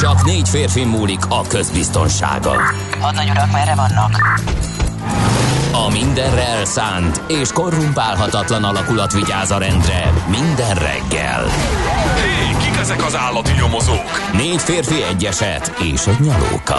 Csak négy férfi múlik a közbiztonsága. Hadnagy urak, merre vannak? A mindenre elszánt és korrumpálhatatlan alakulat vigyáz a rendre minden reggel. Hé, kik ezek az állati nyomozók? Négy férfi egyeset és egy nyalóka.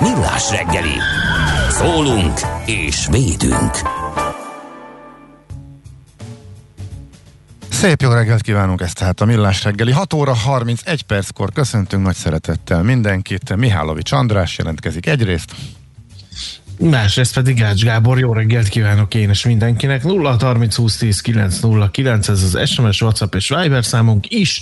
Millás reggeli. Szólunk és védünk. Szép jó reggelt kívánunk ezt tehát a Millás reggeli. 6 óra 31 perckor köszöntünk nagy szeretettel mindenkit. Mihálovics András jelentkezik egyrészt. Másrészt pedig Ács Gábor, jó reggelt kívánok én és mindenkinek. 0 30 20 10 9 0 9, ez az SMS, WhatsApp és Viber számunk is,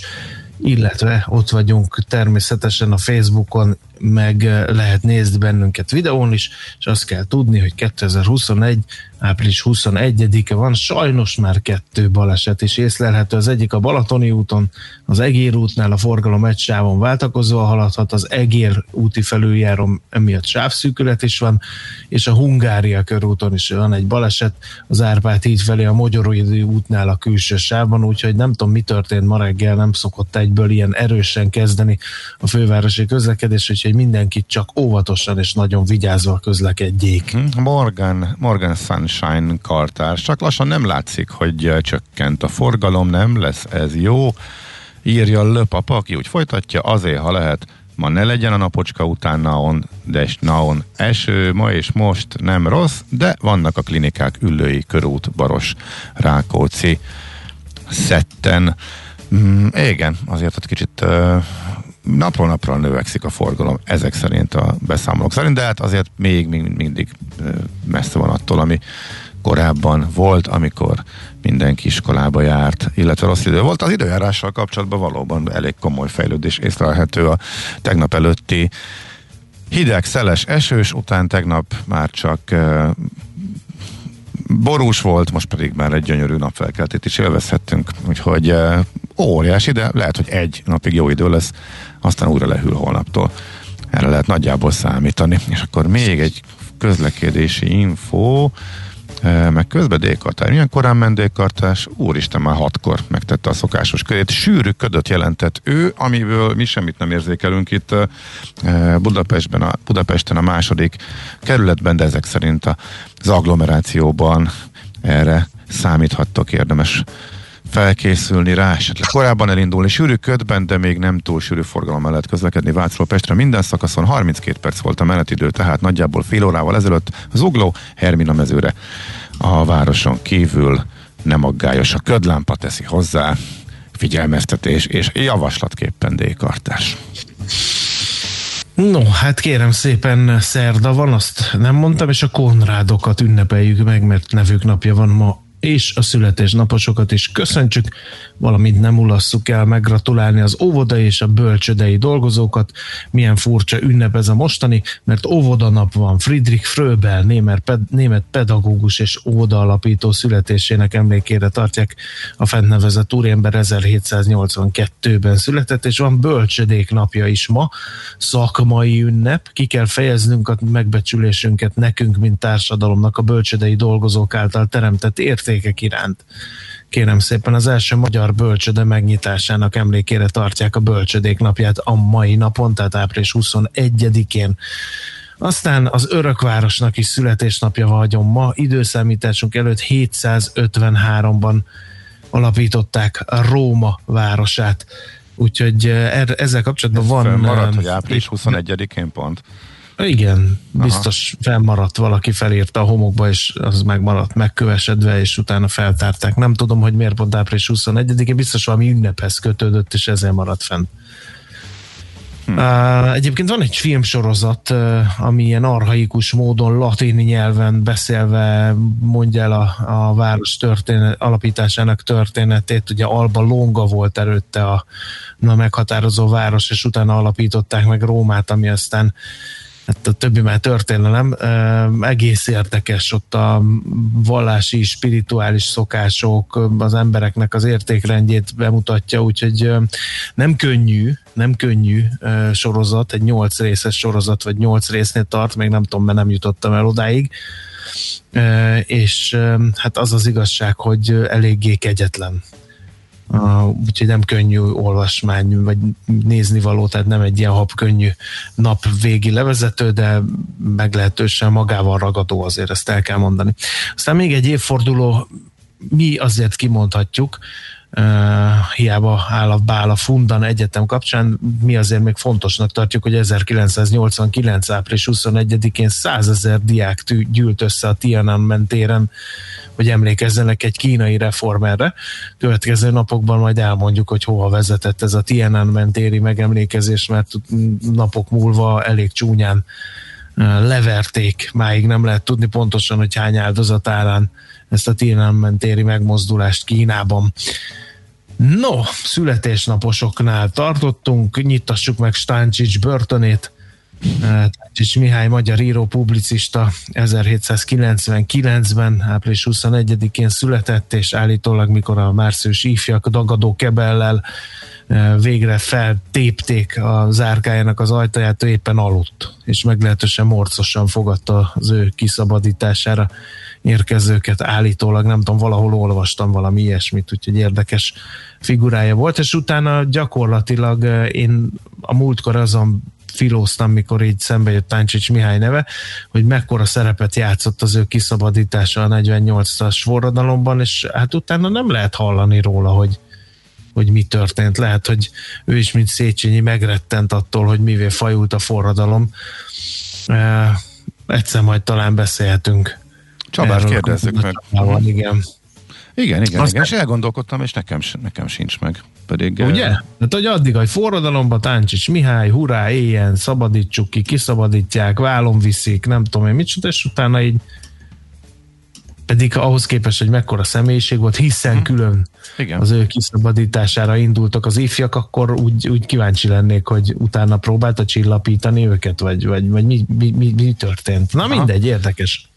illetve ott vagyunk természetesen a Facebookon, meg eh, lehet nézni bennünket videón is, és azt kell tudni, hogy 2021 április 21-e van, sajnos már kettő baleset is észlelhető. Az egyik a Balatoni úton, az Egér útnál a forgalom egy sávon váltakozóan haladhat, az Egér úti felüljárom emiatt sávszűkület is van, és a Hungária körúton is van egy baleset, az Árpád híd felé a Magyaróidi útnál a külső sávban, úgyhogy nem tudom mi történt ma reggel, nem szokott egyből ilyen erősen kezdeni a fővárosi közlekedés, úgyhogy mindenki csak óvatosan és nagyon vigyázva közlekedjék. Hm, Morgan, Morgan Sunshine kartárs. Csak lassan nem látszik, hogy csökkent a forgalom, nem lesz ez jó. Írja Löp a aki úgy folytatja, azért, ha lehet, ma ne legyen a napocska után naon, de naon eső, ma és most nem rossz, de vannak a klinikák Üllői, Körút, Baros, Rákóczi, Szetten. Mm, igen, azért ott kicsit uh, napról napra növekszik a forgalom, ezek szerint a beszámolók szerint, de hát azért még mind- mindig messze van attól, ami korábban volt, amikor mindenki iskolába járt, illetve rossz idő volt. Az időjárással kapcsolatban valóban elég komoly fejlődés észlelhető a tegnap előtti hideg, szeles, esős, után tegnap már csak borús volt, most pedig már egy gyönyörű napfelkeltét is élvezhettünk, úgyhogy uh, óriási, de lehet, hogy egy napig jó idő lesz, aztán újra lehűl holnaptól. Erre lehet nagyjából számítani. És akkor még egy közlekedési info, meg közben dékartás. Milyen korán ment dékartás? Úristen, már hatkor megtette a szokásos körét. Sűrű ködöt jelentett ő, amiből mi semmit nem érzékelünk itt uh, Budapestben a, Budapesten a második kerületben, de ezek szerint az agglomerációban erre számíthattok érdemes felkészülni rá, esetleg korábban elindulni sűrű ködben, de még nem túl sűrű forgalom mellett közlekedni Vácról Pestre. Minden szakaszon 32 perc volt a menetidő, tehát nagyjából fél órával ezelőtt Zugló Hermina mezőre a városon kívül nem aggályos a ködlámpa teszi hozzá figyelmeztetés és javaslatképpen dékartás. No, hát kérem szépen, szerda van, azt nem mondtam, és a Konrádokat ünnepeljük meg, mert nevük napja van ma és a születésnaposokat is. Köszöntsük, valamint nem ulasszuk el megratulálni az óvodai és a bölcsödei dolgozókat. Milyen furcsa ünnep ez a mostani, mert óvodanap van. Friedrich Fröbel, német pedagógus és óvoda alapító születésének emlékére tartják a fent nevezett úriember 1782-ben született, és van bölcsödék napja is ma, szakmai ünnep. Ki kell fejeznünk a megbecsülésünket nekünk, mint társadalomnak a bölcsödei dolgozók által teremtett értékek iránt. Kérem szépen, az első magyar bölcsöde megnyitásának emlékére tartják a bölcsödék napját a mai napon, tehát április 21-én. Aztán az Örökvárosnak is születésnapja vagyon ma, időszámításunk előtt 753-ban alapították Róma városát. Úgyhogy eh, ezzel kapcsolatban van... Maradt, hogy április 21-én pont. Igen, biztos Aha. felmaradt, valaki felírta a homokba, és az megmaradt megkövesedve, és utána feltárták. Nem tudom, hogy miért pont április 21 -e, biztos valami ünnephez kötődött, és ezzel maradt fent. Hmm. Uh, egyébként van egy filmsorozat, uh, ami ilyen arhaikus módon latin nyelven beszélve mondja el a, a város történet, alapításának történetét. Ugye Alba Longa volt előtte a, a meghatározó város, és utána alapították meg Rómát, ami aztán a többi már történelem, egész érdekes ott a vallási, spirituális szokások, az embereknek az értékrendjét bemutatja, úgyhogy nem könnyű, nem könnyű sorozat, egy nyolc részes sorozat, vagy nyolc résznél tart, még nem tudom, mert nem jutottam el odáig, és hát az az igazság, hogy eléggé kegyetlen Uh, úgyhogy nem könnyű olvasmány, vagy nézni való, tehát nem egy ilyen hap könnyű nap végi levezető, de meglehetősen magával ragadó azért, ezt el kell mondani. Aztán még egy évforduló, mi azért kimondhatjuk, Uh, hiába áll a bál a Fundan Egyetem kapcsán, mi azért még fontosnak tartjuk, hogy 1989. április 21-én 100 ezer diák gyűlt össze a Tiananmen téren hogy emlékezzenek egy kínai reformerre. Következő napokban majd elmondjuk, hogy hova vezetett ez a Tiananmen téri megemlékezés, mert napok múlva elég csúnyán leverték, máig nem lehet tudni pontosan, hogy hány áldozat árán ezt a Tiananmen téri megmozdulást Kínában. No, születésnaposoknál tartottunk, nyitassuk meg Stáncsics börtönét, Táncsics Mihály magyar író, publicista 1799-ben, április 21-én született, és állítólag mikor a március ifjak dagadó kebellel eh, végre feltépték a zárkájának az ajtaját, ő éppen aludt, és meglehetősen morcosan fogadta az ő kiszabadítására érkezőket állítólag, nem tudom, valahol olvastam valami ilyesmit, úgyhogy érdekes figurája volt, és utána gyakorlatilag én a múltkor azon filóztam, mikor így szembe jött Táncsics Mihály neve, hogy mekkora szerepet játszott az ő kiszabadítása a 48-as forradalomban, és hát utána nem lehet hallani róla, hogy, hogy mi történt. Lehet, hogy ő is, mint Széchenyi, megrettent attól, hogy mivé fajult a forradalom. Egyszer majd talán beszélhetünk. Csabát kérdezzük meg. Csabával, igen. Igen, igen, Aztán... igen, és elgondolkodtam, és nekem, nekem sincs meg. Pedig, Ugye? Hát, hogy addig, hogy forradalomba Táncsics Mihály, hurrá, éljen, szabadítsuk ki, kiszabadítják, vállon viszik, nem tudom én mit, és utána így pedig ahhoz képest, hogy mekkora személyiség volt, hiszen hm. külön Igen. az ő kiszabadítására indultak az ifjak, akkor úgy, úgy kíváncsi lennék, hogy utána próbálta csillapítani őket, vagy, vagy, vagy mi, mi, mi, mi történt. Na mindegy, Aha. érdekes.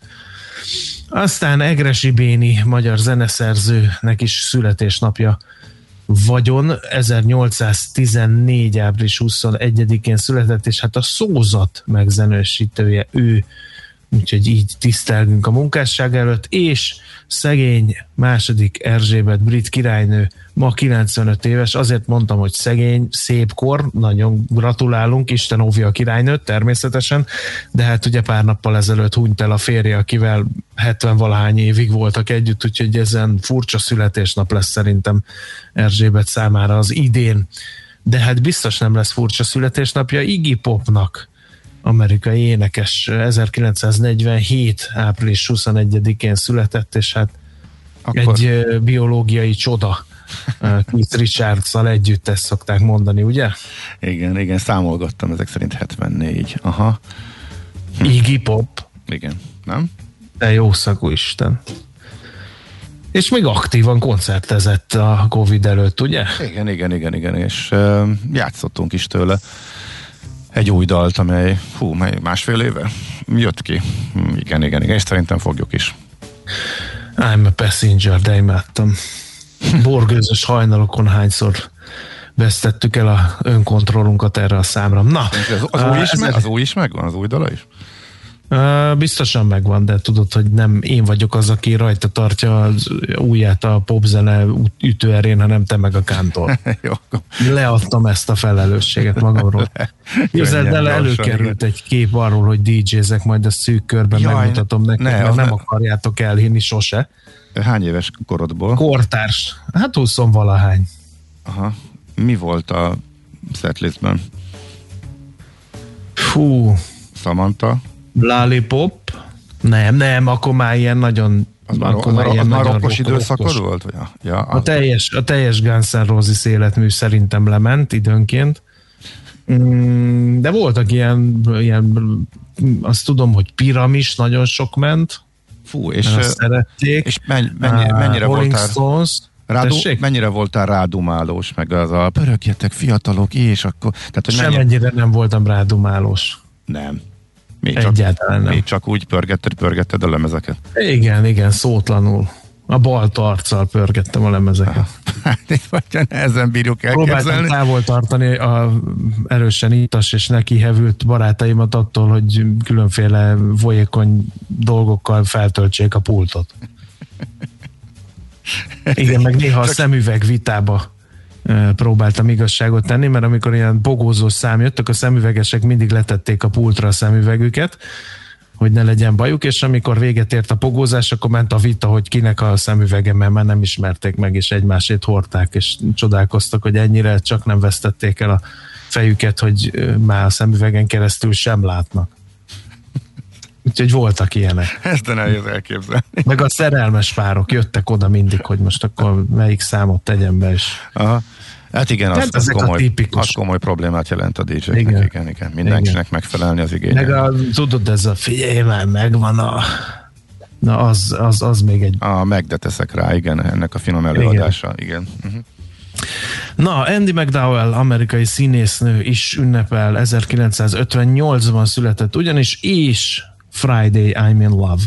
Aztán Egresi Béni, magyar zeneszerzőnek is születésnapja vagyon 1814. április 21-én született, és hát a szózat megzenősítője ő úgyhogy így tisztelgünk a munkásság előtt, és szegény második Erzsébet brit királynő, ma 95 éves, azért mondtam, hogy szegény, szép kor, nagyon gratulálunk, Isten óvja a királynőt természetesen, de hát ugye pár nappal ezelőtt hunyt el a férje, akivel 70 valahány évig voltak együtt, úgyhogy ezen furcsa születésnap lesz szerintem Erzsébet számára az idén. De hát biztos nem lesz furcsa születésnapja Iggy Popnak, amerikai énekes 1947. április 21-én született, és hát Akkor... egy biológiai csoda. Keith richards együtt ezt szokták mondani, ugye? Igen, igen, számolgattam, ezek szerint 74. Aha. Iggy Pop. Igen, nem? De jó szagú Isten. És még aktívan koncertezett a Covid előtt, ugye? Igen, igen, igen, igen, és uh, játszottunk is tőle egy új dalt, amely, hú, másfél éve jött ki. Igen, igen, igen, és szerintem fogjuk is. I'm a passenger, de imádtam. Borgőzös hajnalokon hányszor vesztettük el a önkontrollunkat erre a számra. Na, Az, az, új is, meg, az új is megvan, az új dala is? Uh, biztosan megvan, de tudod, hogy nem én vagyok az, aki rajta tartja az ujját a popzene ütőerén, hanem te meg a kántor. Jó, Leadtam ezt a felelősséget magamról. Képzeld el, előkerült egy kép arról, hogy DJ-zek, majd a szűk körben Jaj, megmutatom nektek, ne, mert nem ne- akarjátok elhinni sose. Hány éves korodból? Kortárs, hát 20 valahány. Aha. Mi volt a setlistben? Fú, Samantha? Lollipop? Nem, nem, akkor már ilyen nagyon... Az már, akkor már, az ilyen már rokkos időszakod volt? Vagy? Ja, A teljes, a teljes Guns N' Roses életmű szerintem lement időnként. Mm, De voltak ilyen, ilyen, azt tudom, hogy piramis nagyon sok ment, fú, és, és, azt szerették. és mennyi, mennyi, Ah, mennyire Rolling voltál Stones. Rádu, Tessék? mennyire voltál rádumálós, meg az a pörögjetek fiatalok, és akkor... Tehát, hogy mennyi, Semennyire nem voltam rádumálós. Nem. Még csak, Egyáltalán nem. még csak úgy pörgetted, pörgetted a lemezeket. Igen, igen, szótlanul. A bal arccal pörgettem a lemezeket. Hát, vagy nehezen bírjuk Próbáltam elképzelni. távol tartani a erősen ittas és neki hevült barátaimat attól, hogy különféle folyékony dolgokkal feltöltsék a pultot. Igen, meg néha a szemüveg vitába próbáltam igazságot tenni, mert amikor ilyen bogózós szám jött, akkor a szemüvegesek mindig letették a pultra a szemüvegüket, hogy ne legyen bajuk, és amikor véget ért a pogózás, akkor ment a vita, hogy kinek a szemüvege, mert már nem ismerték meg, és egymásét hordták, és csodálkoztak, hogy ennyire csak nem vesztették el a fejüket, hogy már a szemüvegen keresztül sem látnak. Úgyhogy voltak ilyenek. Ezt de nehéz elképzelni. Meg a szerelmes párok jöttek oda mindig, hogy most akkor melyik számot tegyem be, és Aha. Hát igen, az, az, ezek a komoly, tipikus. az komoly problémát jelent a DJ-knek. Igen. Igen, igen. Mindenkinek Igen. megfelelni az igénye. meg a, tudod, ez a figyelj már, megvan a na az, az, az még egy A teszek rá, igen, ennek a finom előadása. Igen. igen. Uh-huh. Na, Andy McDowell, amerikai színésznő is ünnepel, 1958-ban született ugyanis, és Friday I'm in Love.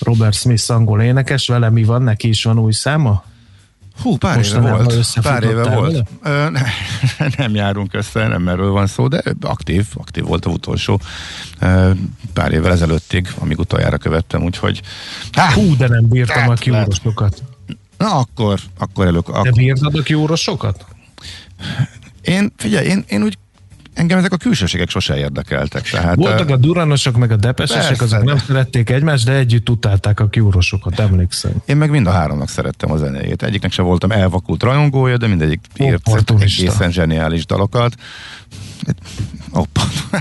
Robert Smith angol énekes, vele mi van, neki is van új száma? Hú, pár Mostanában éve volt. Pár éve volt. Ö, ne, nem járunk össze, nem erről van szó, de aktív, aktív volt a utolsó. Pár évvel ezelőttig, amíg utoljára követtem, úgyhogy há, Hú, de nem bírtam a lehet, kiúrosokat. na akkor, akkor elő, De akkor, bírtad a kiúrosokat? én, figyelj, én, én úgy engem ezek a külsőségek sose érdekeltek. Tehát, Voltak a duranosok, meg a depesesek, Persze. azok nem szerették egymást, de együtt utálták a kiúrosokat, emlékszem. Én meg mind a háromnak szerettem a zenéjét. Egyiknek sem voltam elvakult rajongója, de mindegyik írt egészen zseniális dalokat.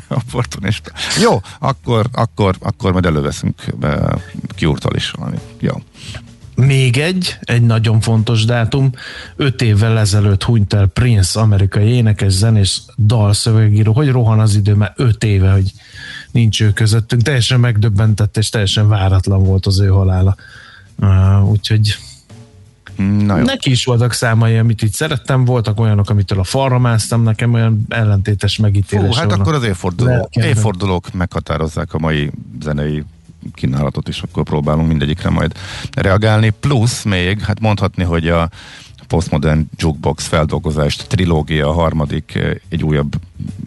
Opportunista. Jó, akkor, akkor, akkor majd előveszünk kiúrtal is valami. Jó. Még egy, egy nagyon fontos dátum. Öt évvel ezelőtt hunyt el Prince, amerikai énekes, zenés, dalszövegíró. Hogy rohan az idő, már öt éve, hogy nincs ő közöttünk. Teljesen megdöbbentett, és teljesen váratlan volt az ő halála. Uh, úgyhogy Na jó. neki is voltak számai, amit itt szerettem, voltak olyanok, amitől a falra másztam, nekem olyan ellentétes megítélés Fú, hát akkor az évforduló, Lelkemben. évfordulók meghatározzák a mai zenei kínálatot is, akkor próbálunk mindegyikre majd reagálni. Plusz még, hát mondhatni, hogy a Postmodern Jukebox feldolgozást, trilógia, a harmadik, eh, egy újabb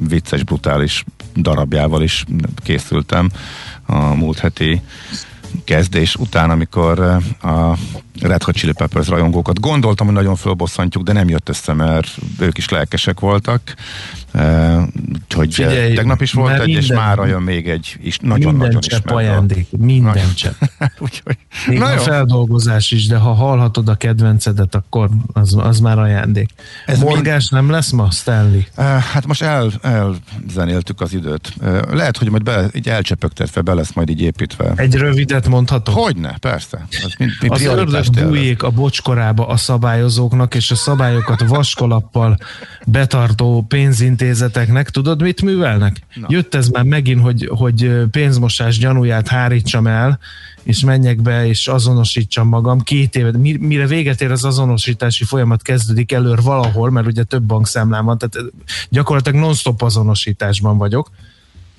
vicces, brutális darabjával is készültem a múlt heti kezdés után, amikor eh, a Red Hot Chili Peppers rajongókat gondoltam, hogy nagyon fölbosszantjuk, de nem jött össze, mert ők is lelkesek voltak. Úgyhogy Figyelj, tegnap is volt egy, és minden- mára jön még egy, és minden nagyon-nagyon ismert. ajándék, minden csepp. Úgyhogy, Még na a jó, feldolgozás is, de ha hallhatod a kedvencedet, akkor az, az már ajándék. Ez Morgás nem lesz ma, Stanley? Hát most el, elzenéltük az időt. Eh, Lehet, hogy majd be, így elcsepögtetve be lesz majd így építve. Egy rövidet mondhatok? Hogyne, persze. Az, mi, mi Az ördög bújék a bocskorába a szabályozóknak, és a szabályokat vaskalappal betartó ügyintézeteknek, tudod mit művelnek? Na. Jött ez már megint, hogy, hogy pénzmosás gyanúját hárítsam el, és menjek be, és azonosítsam magam. Két évet, mire véget ér az azonosítási folyamat kezdődik előr valahol, mert ugye több bankszámlám van, tehát gyakorlatilag non-stop azonosításban vagyok,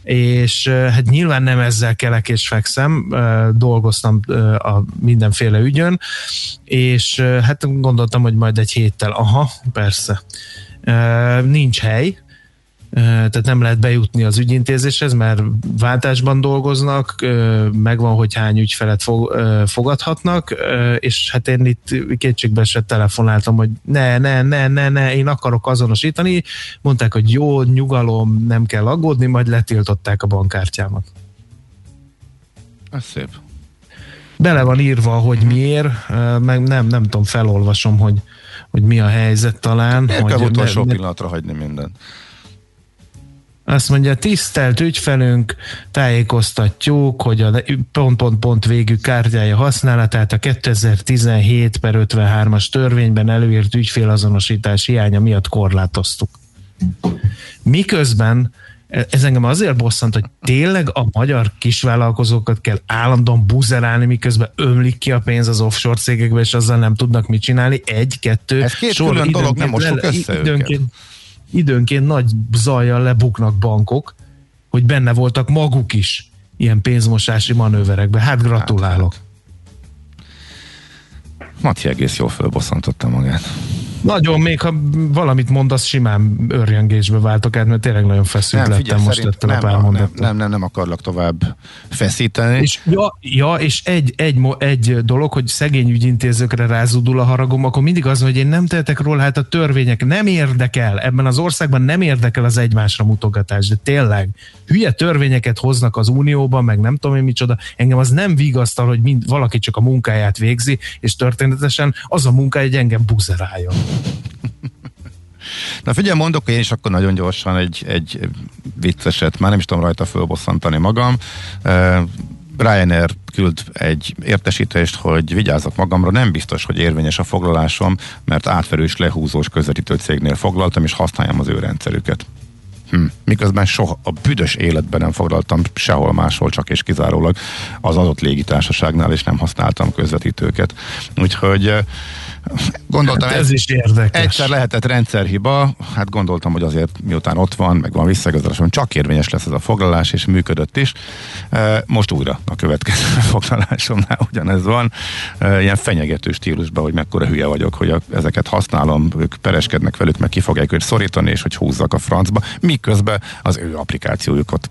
és hát nyilván nem ezzel kelek és fekszem, dolgoztam a mindenféle ügyön, és hát gondoltam, hogy majd egy héttel, aha, persze, nincs hely, tehát nem lehet bejutni az ügyintézéshez, mert váltásban dolgoznak, megvan, hogy hány ügyfelet fogadhatnak, és hát én itt kétségbe esett telefonáltam, hogy ne, ne, ne, ne, ne, én akarok azonosítani. Mondták, hogy jó, nyugalom, nem kell aggódni, majd letiltották a bankkártyámat. Ez szép. Bele van írva, hogy miért, meg nem, nem tudom, felolvasom, hogy, hogy mi a helyzet talán. Miért hogy kell utolsó ne, pillanatra hagyni mindent? Azt mondja, tisztelt ügyfelünk, tájékoztatjuk, hogy a pont-pont-pont végű kártyája használatát a 2017 per 53-as törvényben előírt ügyfélazonosítás hiánya miatt korlátoztuk. Miközben ez engem azért bosszant, hogy tényleg a magyar kisvállalkozókat kell állandóan buzerálni, miközben ömlik ki a pénz az offshore cégekbe, és azzal nem tudnak mit csinálni. Egy, kettő. Ez két sor, külön dolog, nem mosok össze időnként, őket időnként nagy zajjal lebuknak bankok, hogy benne voltak maguk is ilyen pénzmosási manőverekben. Hát gratulálok. Hát, hát. Matyi egész jól fölbosszantotta magát. Nagyon, még ha valamit mondasz, simán örjengésbe váltok át, mert tényleg nagyon feszült nem, lettem figyelj, most ettől nem, a pár nem, nem, nem, nem akarlak tovább feszíteni. És, ja, ja, és egy, egy, egy dolog, hogy szegény ügyintézőkre rázudul a haragom, akkor mindig az, hogy én nem tehetek róla, hát a törvények nem érdekel, ebben az országban nem érdekel az egymásra mutogatás, de tényleg hülye törvényeket hoznak az unióban, meg nem tudom én micsoda, engem az nem vigasztal, hogy mind, valaki csak a munkáját végzi, és történetesen az a munka, hogy engem buzeráljon. Na figyelj, mondok én is akkor nagyon gyorsan egy, egy vicceset, már nem is tudom rajta fölbosszantani magam. Uh, Ryanair küld egy értesítést, hogy vigyázzak magamra, nem biztos, hogy érvényes a foglalásom, mert átverős lehúzós közvetítő cégnél foglaltam, és használjam az ő rendszerüket. Hm. Miközben soha a büdös életben nem foglaltam sehol máshol, csak és kizárólag az adott légitársaságnál, és nem használtam közvetítőket. Úgyhogy Gondoltam, hát ez, ez is érdekes. Egyszer lehetett rendszerhiba, hát gondoltam, hogy azért miután ott van, meg van visszaigazolás, csak érvényes lesz ez a foglalás, és működött is. Most újra a következő foglalásomnál ugyanez van. Ilyen fenyegető stílusban, hogy mekkora hülye vagyok, hogy ezeket használom, ők pereskednek velük, meg ki fogják őt szorítani, és hogy húzzak a francba, miközben az ő applikációjukat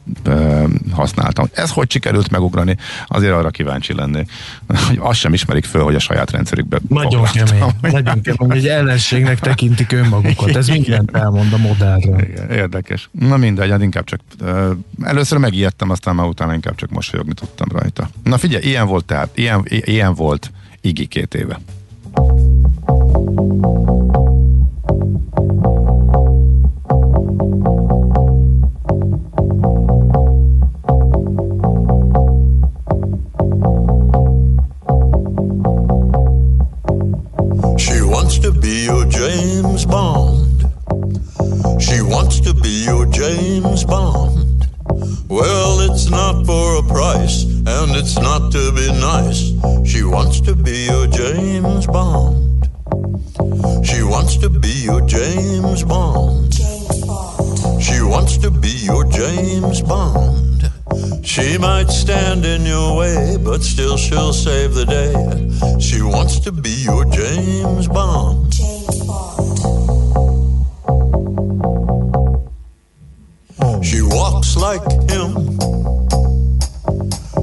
használtam. Ez hogy sikerült megugrani? Azért arra kíváncsi lennék, hogy azt sem ismerik föl, hogy a saját rendszerükbe Nagyon kemény. Nagyon kemény, egy ellenségnek tekintik önmagukat. Ez mindent elmond a modellről. Érdekes. Na mindegy, hát inkább csak először megijedtem, aztán már utána inkább csak mosolyogni tudtam rajta. Na figyelj, ilyen volt tehát, ilyen, ilyen volt Igi két éve. Your James Bond. She wants to be your James Bond. Well, it's not for a price, and it's not to be nice. She wants to be your James Bond. She wants to be your James Bond. James Bond. She wants to be your James Bond. She might stand in your way, but still she'll save the day. She wants to be your James Bond. James Bond. She walks like him,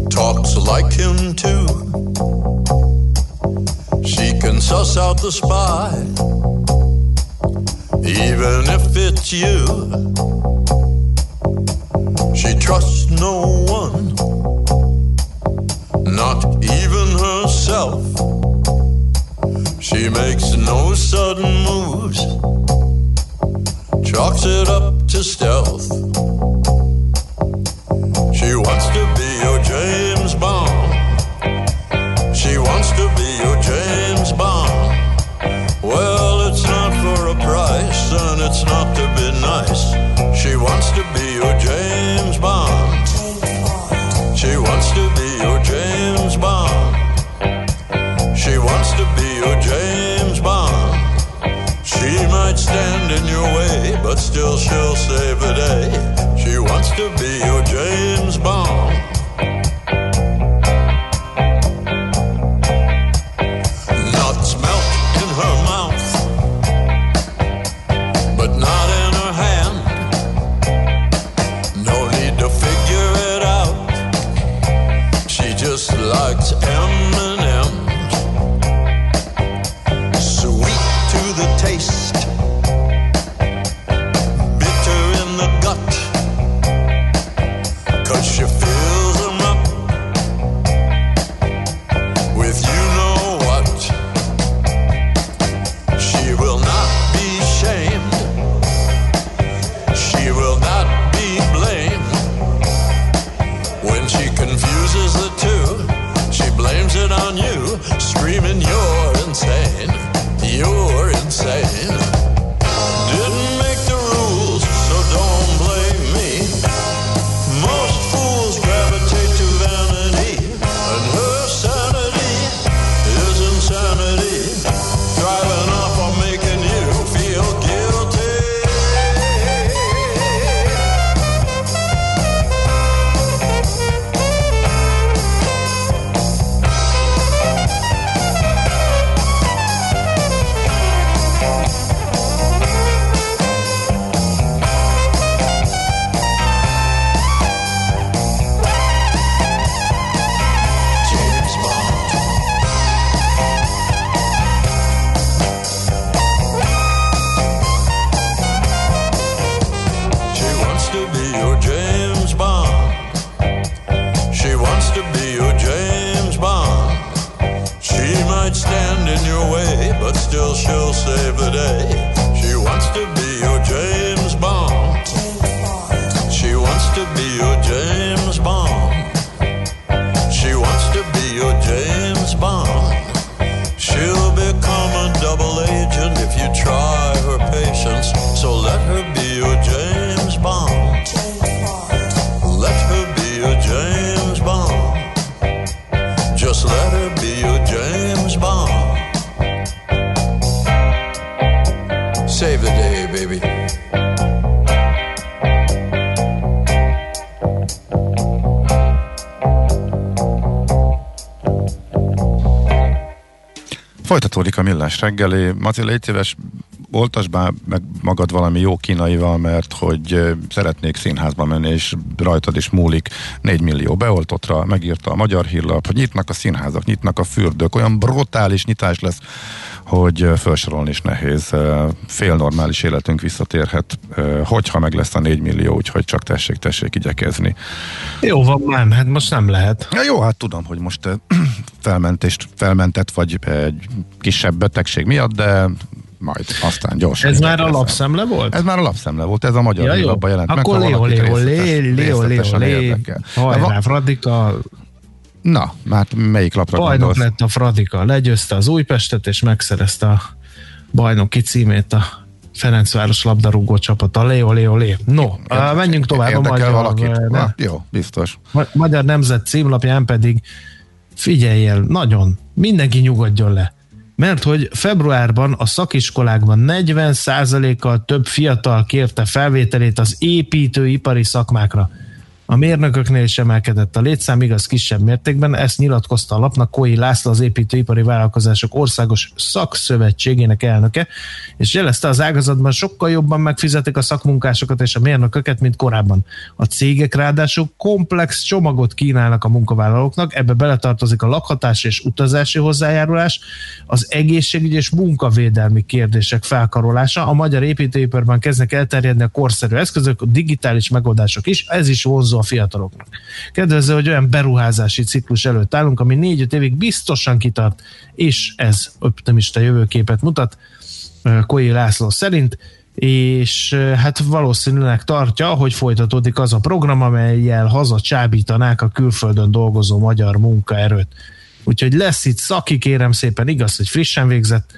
talks like him too. She can suss out the spy, even if it's you. She trusts no one, not even herself. She makes no sudden moves, chalks it up to stealth. She wants to be your James Bond. She wants to be your James Bond. Well, it's not for a price, and it's not to wants to be your James Bond. She wants to be your James Bond. She wants to be your James Bond. She might stand in your way, but still she'll save the day. She wants to be your James Bond. Reggeli. Maci, légy szíves, oltasd be meg magad valami jó kínaival, mert hogy szeretnék színházba menni, és rajtad is múlik 4 millió beoltottra, megírta a magyar hírlap, hogy nyitnak a színházak, nyitnak a fürdők, olyan brutális nyitás lesz, hogy felsorolni is nehéz. Fél normális életünk visszatérhet, hogyha meg lesz a 4 millió, úgyhogy csak tessék, tessék igyekezni. Jó van, nem, hát most nem lehet. Ja, jó, hát tudom, hogy most felmentést felmentett, vagy egy kisebb betegség miatt, de majd aztán gyorsan. Ez már a lapszemle volt? Ez már a lapszemle volt, ez a magyar Ja, hírlapban jelent Akkor meg. ha lé, valakit lé, lé, részletes- lé, lé, részletesen lé. érdekel. De Hajrá, va- Fradika, Na, hát melyik lapra bajnok gondolsz? lett a Fradika, legyőzte az Újpestet, és megszerezte a bajnoki címét a Ferencváros labdarúgó csapata. Lé, lé, lé. No, á, menjünk tovább a Érdekel magyar, valakit? ne- Na, jó, biztos. Ma- Magyar Nemzet címlapján pedig figyelj el, nagyon, mindenki nyugodjon le. Mert hogy februárban a szakiskolákban 40%-kal több fiatal kérte felvételét az építőipari szakmákra. A mérnököknél is emelkedett a létszám, igaz kisebb mértékben, ezt nyilatkozta a lapnak Kói László, az építőipari vállalkozások országos szakszövetségének elnöke, és jelezte az ágazatban sokkal jobban megfizetik a szakmunkásokat és a mérnököket, mint korábban. A cégek ráadásul komplex csomagot kínálnak a munkavállalóknak, ebbe beletartozik a lakhatás és utazási hozzájárulás, az egészségügy és munkavédelmi kérdések felkarolása. A magyar építőiparban kezdnek elterjedni a korszerű eszközök, a digitális megoldások is, ez is vonzó a fiataloknak. Kedvező, hogy olyan beruházási ciklus előtt állunk, ami négy-öt évig biztosan kitart, és ez optimista jövőképet mutat. Koi László szerint, és hát valószínűleg tartja, hogy folytatódik az a program, amelyel hazacsábítanák a külföldön dolgozó magyar munkaerőt. Úgyhogy lesz itt szaki, kérem szépen, igaz, hogy frissen végzett,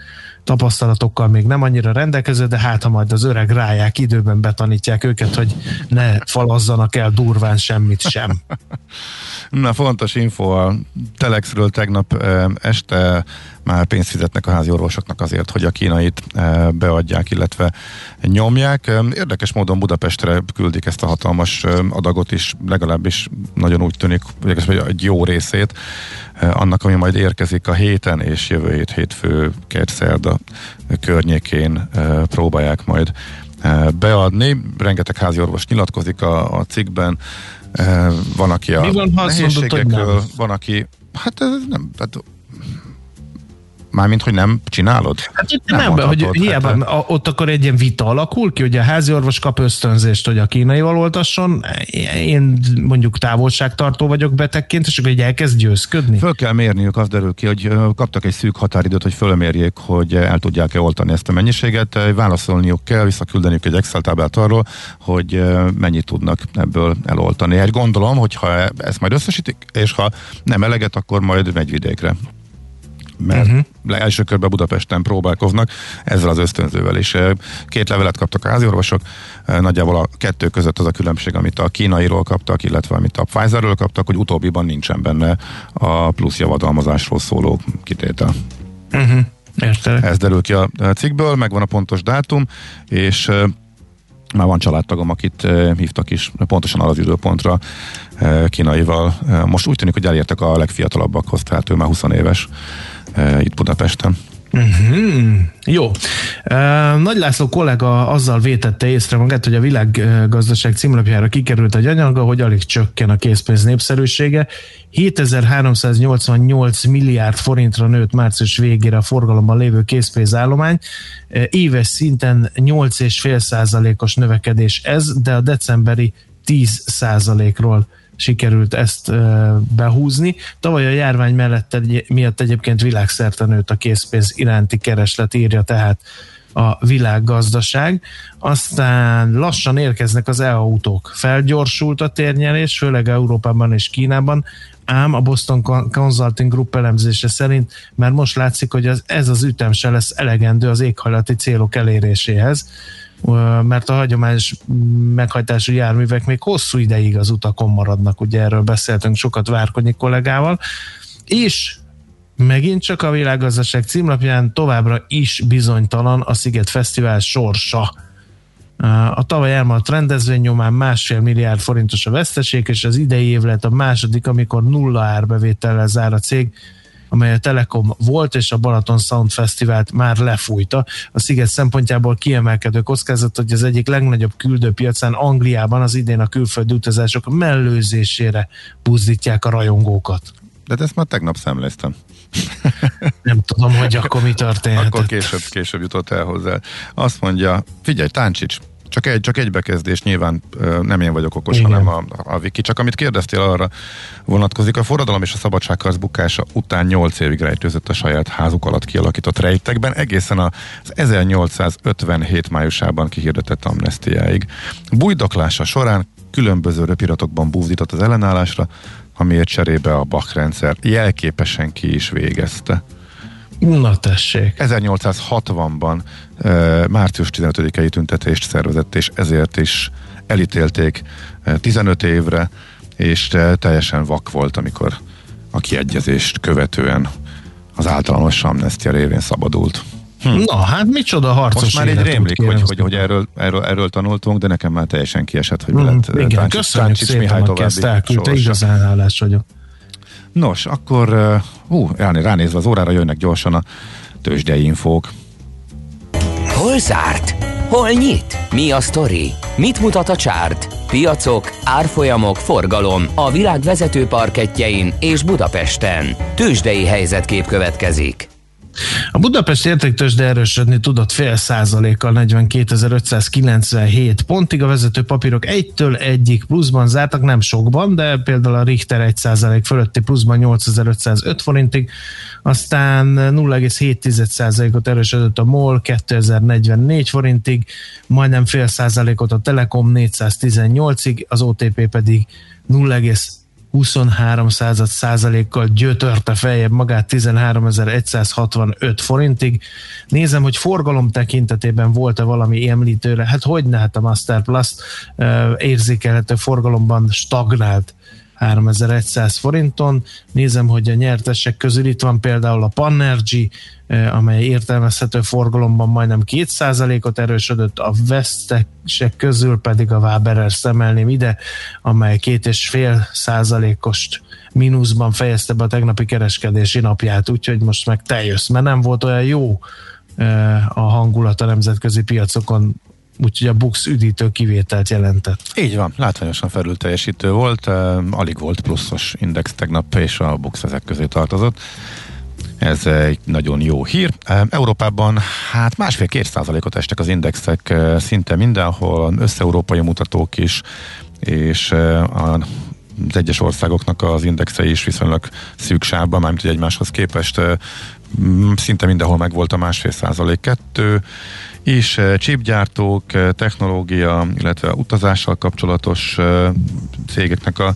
tapasztalatokkal még nem annyira rendelkező, de hát ha majd az öreg ráják időben betanítják őket, hogy ne falazzanak el durván semmit sem. Na, fontos info a Telexről tegnap este már pénzt fizetnek a házi orvosoknak azért, hogy a kínait eh, beadják, illetve nyomják. Érdekes módon Budapestre küldik ezt a hatalmas eh, adagot is, legalábbis nagyon úgy tűnik, hogy egy jó részét eh, annak, ami majd érkezik a héten, és jövő hét hétfő, kert szerda környékén próbálják majd beadni. Rengeteg házi orvos nyilatkozik a, a cikkben, van, aki a Mi van, ha mondod, nehézségekről, nem? van, aki Hát ez nem, tehát Mármint, hogy nem csinálod? Hát itt nem, nem hogy hát, hiába, hát, a, ott akkor egy ilyen vita alakul ki, hogy a házi orvos kap ösztönzést, hogy a kínaival oltasson, én mondjuk távolságtartó vagyok betegként, és akkor egy elkezd győzködni. Föl kell mérniük, az derül ki, hogy kaptak egy szűk határidőt, hogy fölmérjék, hogy el tudják-e oltani ezt a mennyiséget, válaszolniuk kell, visszaküldeniük egy Excel táblát arról, hogy mennyit tudnak ebből eloltani. Egy gondolom, hogy ha ezt majd összesítik, és ha nem eleget, akkor majd megy vidékre mert uh-huh. első körben Budapesten próbálkoznak ezzel az ösztönzővel is. Két levelet kaptak a háziorvosok, nagyjából a kettő között az a különbség, amit a kínairól kaptak, illetve amit a Pfizerről kaptak, hogy utóbbiban nincsen benne a plusz javadalmazásról szóló kitétel. Uh-huh. Értelek. Ez derül ki a cikkből, megvan a pontos dátum, és már van családtagom, akit hívtak is pontosan az időpontra kínaival. Most úgy tűnik, hogy elértek a legfiatalabbakhoz, tehát ő már 20 éves itt Budapesten. Uh-huh. Jó. Nagy László kollega azzal vétette észre magát, hogy a világgazdaság címlapjára kikerült egy anyaga, hogy alig csökken a készpénz népszerűsége. 7388 milliárd forintra nőtt március végére a forgalomban lévő készpénzállomány. Éves szinten 8,5 százalékos növekedés ez, de a decemberi 10 százalékról sikerült ezt behúzni. Tavaly a járvány mellett egy, miatt egyébként világszerte nőtt a készpénz iránti kereslet, írja tehát a világgazdaság. Aztán lassan érkeznek az e-autók. Felgyorsult a térnyelés, főleg Európában és Kínában, ám a Boston Consulting Group elemzése szerint már most látszik, hogy ez az ütem se lesz elegendő az éghajlati célok eléréséhez mert a hagyományos meghajtású járművek még hosszú ideig az utakon maradnak, ugye erről beszéltünk sokat Várkonyi kollégával, és megint csak a világgazdaság címlapján továbbra is bizonytalan a Sziget Fesztivál sorsa. A tavaly elmaradt rendezvény nyomán másfél milliárd forintos a veszteség, és az idei év lett a második, amikor nulla árbevétellel zár a cég amely a Telekom volt, és a Balaton Sound Fesztivált már lefújta. A sziget szempontjából kiemelkedő kockázat, hogy az egyik legnagyobb küldőpiacán Angliában az idén a külföldi utazások mellőzésére buzdítják a rajongókat. De ezt már tegnap szemleztem. Nem tudom, hogy akkor mi történt. Akkor később, később jutott el hozzá. Azt mondja, figyelj, Táncsics, csak egy, csak egy bekezdés, nyilván nem én vagyok okos, Igen. hanem a, a Viki. Csak amit kérdeztél arra vonatkozik, a forradalom és a szabadságharc bukása után 8 évig rejtőzött a saját házuk alatt kialakított rejtekben, egészen az 1857 májusában kihirdetett amnestiáig. Bújdoklása során különböző röpiratokban búzdított az ellenállásra, amiért cserébe a Bach rendszer jelképesen ki is végezte. Na tessék. 1860-ban március 15-i tüntetést szervezett, és ezért is elítélték 15 évre, és teljesen vak volt, amikor a kiegyezést követően az általános amnestia révén szabadult. Hm. Na, hát micsoda harcos Most már egy rémlik, hogy, hogy, hogy erről, erről, erről tanultunk, de nekem már teljesen kiesett, hogy mi hm, lett. Igen, köszönjük szépen, Mihály aki ezt elküldte, igazán hálás vagyok. Nos, akkor hú, ránézve az órára jönnek gyorsan a tőzsdei infók. Hol zárt? Hol nyit? Mi a sztori? Mit mutat a csárt? Piacok, árfolyamok, forgalom a világ vezető parketjein és Budapesten. Tőzsdei helyzetkép következik. A Budapest értéktősde erősödni tudott fél százalékkal 42.597 pontig. A vezető papírok egytől egyik pluszban zártak, nem sokban, de például a Richter 1 százalék fölötti pluszban 8505 forintig, aztán 0,7%-ot erősödött a MOL 2044 forintig, majdnem fél százalékot a Telekom 418-ig, az OTP pedig 0, 23 század százalékkal gyötörte feljebb magát 13.165 forintig. Nézem, hogy forgalom tekintetében volt-e valami említőre. Hát hogy ne, hát a Master Plus érzékelhető forgalomban stagnált 3100 forinton. Nézem, hogy a nyertesek közül itt van például a Panergy, amely értelmezhető forgalomban majdnem 2%-ot erősödött, a vesztesek közül pedig a Waberer szemelném ide, amely két és fél százalékos mínuszban fejezte be a tegnapi kereskedési napját, úgyhogy most meg te jössz, mert nem volt olyan jó a hangulat a nemzetközi piacokon úgyhogy a Bux üdítő kivételt jelentett. Így van, látványosan felül teljesítő volt, alig volt pluszos index tegnap, és a Bux ezek közé tartozott. Ez egy nagyon jó hír. Európában hát másfél-két százalékot estek az indexek szinte mindenhol, össze-európai mutatók is, és az egyes országoknak az indexei is viszonylag szűk sávban, mármint hogy egymáshoz képest szinte mindenhol megvolt a másfél százalék kettő, és csípgyártók, technológia, illetve utazással kapcsolatos cégeknek a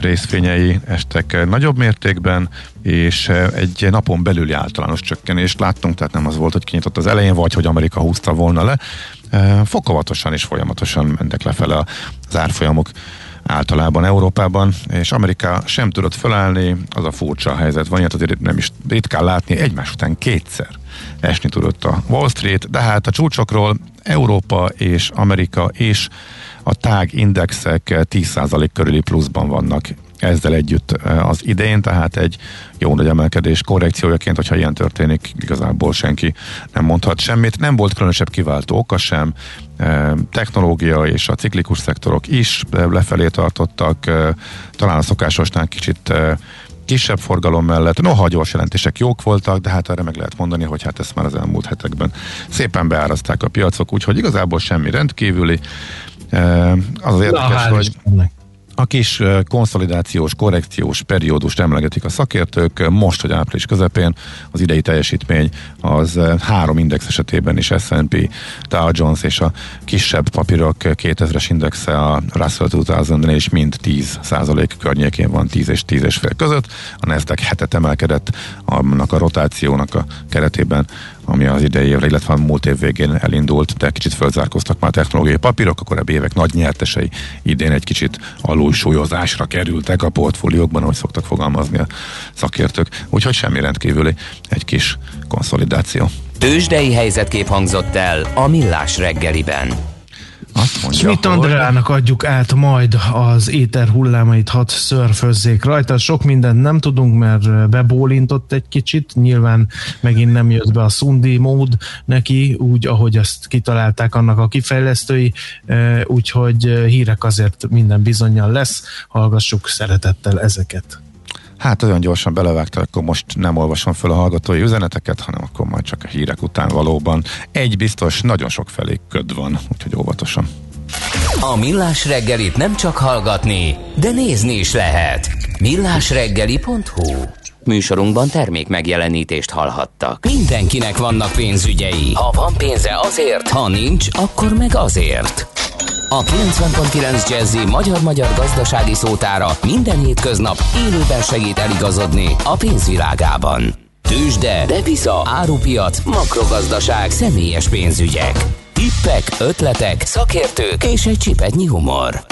részvényei estek nagyobb mértékben, és egy napon belüli általános csökkenést láttunk, tehát nem az volt, hogy kinyitott az elején, vagy hogy Amerika húzta volna le. Fokozatosan és folyamatosan mentek lefele az árfolyamok általában Európában, és Amerika sem tudott felállni, az a furcsa helyzet van, ilyet azért nem is ritkán látni, egymás után kétszer esni tudott a Wall Street, de hát a csúcsokról Európa és Amerika és a tág indexek 10% körüli pluszban vannak ezzel együtt eh, az idén, tehát egy jó nagy emelkedés korrekciójaként, hogyha ilyen történik, igazából senki nem mondhat semmit. Nem volt különösebb kiváltó oka sem, technológia és a ciklikus szektorok is lefelé tartottak, talán a szokásosnál kicsit kisebb forgalom mellett. Noha a gyors jelentések jók voltak, de hát erre meg lehet mondani, hogy hát ezt már az elmúlt hetekben szépen beárazták a piacok, úgyhogy igazából semmi rendkívüli. Az az érdekes, Na, hogy... Istennek a kis konszolidációs, korrekciós periódust emlegetik a szakértők. Most, hogy április közepén az idei teljesítmény az három index esetében is S&P, Dow Jones és a kisebb papírok 2000-es indexe a Russell 2000 és mind 10 százalék környékén van 10 és 10 és fél között. A Nasdaq hetet emelkedett annak a rotációnak a keretében ami az idei évre, illetve a múlt év végén elindult, de kicsit fölzárkoztak már technológiai papírok, a évek nagy nyertesei idén egy kicsit alulsúlyozásra kerültek a portfóliókban, ahogy szoktak fogalmazni a szakértők. Úgyhogy semmi rendkívüli, egy kis konszolidáció. Tőzsdei helyzetkép hangzott el a Millás reggeliben. Azt mondja, Schmidt Andrának adjuk át majd az éter hullámait, hadd szörfözzék rajta. Sok mindent nem tudunk, mert bebólintott egy kicsit. Nyilván megint nem jött be a szundi mód neki, úgy, ahogy azt kitalálták annak a kifejlesztői, e, úgyhogy hírek azért minden bizonyal lesz. Hallgassuk szeretettel ezeket. Hát olyan gyorsan belevágta, akkor most nem olvasom fel a hallgatói üzeneteket, hanem akkor majd csak a hírek után valóban. Egy biztos, nagyon sok felé köd van, úgyhogy óvatosan. A Millás reggelit nem csak hallgatni, de nézni is lehet. millásreggeli.hu Műsorunkban termék megjelenítést hallhattak. Mindenkinek vannak pénzügyei. Ha van pénze azért, ha nincs, akkor meg azért. A 90.9 Jazzy magyar-magyar gazdasági szótára minden hétköznap élőben segít eligazodni a pénzvilágában. Tősde, devisa, árupiac, makrogazdaság, személyes pénzügyek. Tippek, ötletek, szakértők és egy csipetnyi humor.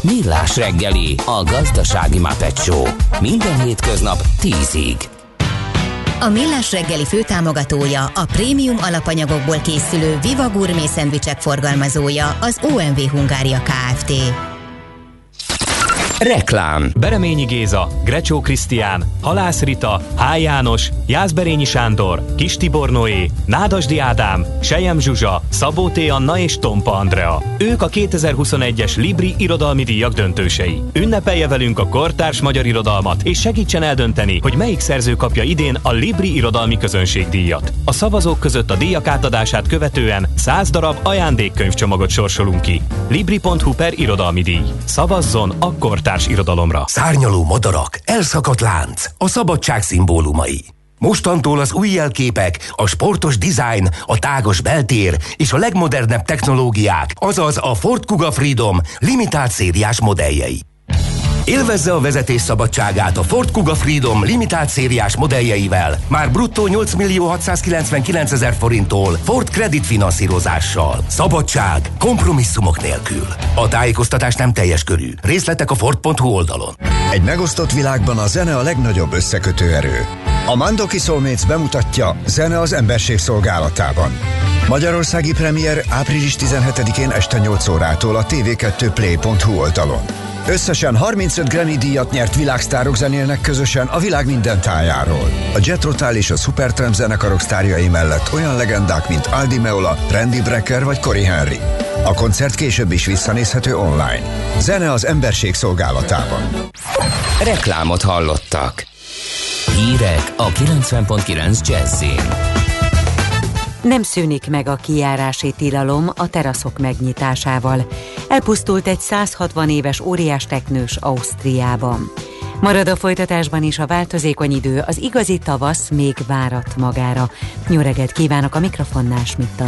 Millás reggeli, a gazdasági mapetsó. Minden hétköznap 10-ig. A Millás reggeli főtámogatója, a prémium alapanyagokból készülő Viva Gourmet szendvicsek forgalmazója, az OMV Hungária Kft. Reklám Bereményi Géza, Grecsó Krisztián, Halász Rita, H. János, Jászberényi Sándor, Kis Tibor Noé, Nádasdi Ádám, Sejem Zsuzsa, Szabó T. Anna és Tompa Andrea. Ők a 2021-es Libri irodalmi díjak döntősei. Ünnepelje velünk a kortárs magyar irodalmat, és segítsen eldönteni, hogy melyik szerző kapja idén a Libri irodalmi közönségdíjat. A szavazók között a díjak átadását követően 100 darab ajándékkönyvcsomagot sorsolunk ki. Libri.hu per irodalmi díj. Szavazzon akkor kortárs irodalomra. Szárnyaló madarak, elszakadt lánc, a szabadság szimbólumai. Mostantól az új jelképek, a sportos design, a tágos beltér és a legmodernebb technológiák, azaz a Ford Kuga Freedom limitált szériás modelljei. Élvezze a vezetés szabadságát a Ford Kuga Freedom limitált szériás modelljeivel, már bruttó 8 millió 699 ezer forinttól Ford Credit finanszírozással. Szabadság, kompromisszumok nélkül. A tájékoztatás nem teljes körű. Részletek a Ford.hu oldalon. Egy megosztott világban a zene a legnagyobb összekötő erő. A Mandoki Soulmates bemutatja Zene az emberség szolgálatában. Magyarországi premier április 17-én este 8 órától a tv2play.hu oldalon. Összesen 35 Grammy díjat nyert világsztárok zenélnek közösen a világ minden tájáról. A Jet Rotal és a Supertramp zenekarok sztárjai mellett olyan legendák, mint Aldi Meola, Randy Brecker vagy Cory Henry. A koncert később is visszanézhető online. Zene az emberség szolgálatában. Reklámot hallottak. Hírek a 90.9 Jazzin. Nem szűnik meg a kijárási tilalom a teraszok megnyitásával. Elpusztult egy 160 éves óriás teknős Ausztriában. Marad a folytatásban is a változékony idő, az igazi tavasz még várat magára. Reggelt kívánok a mikrofonnál, Schmidt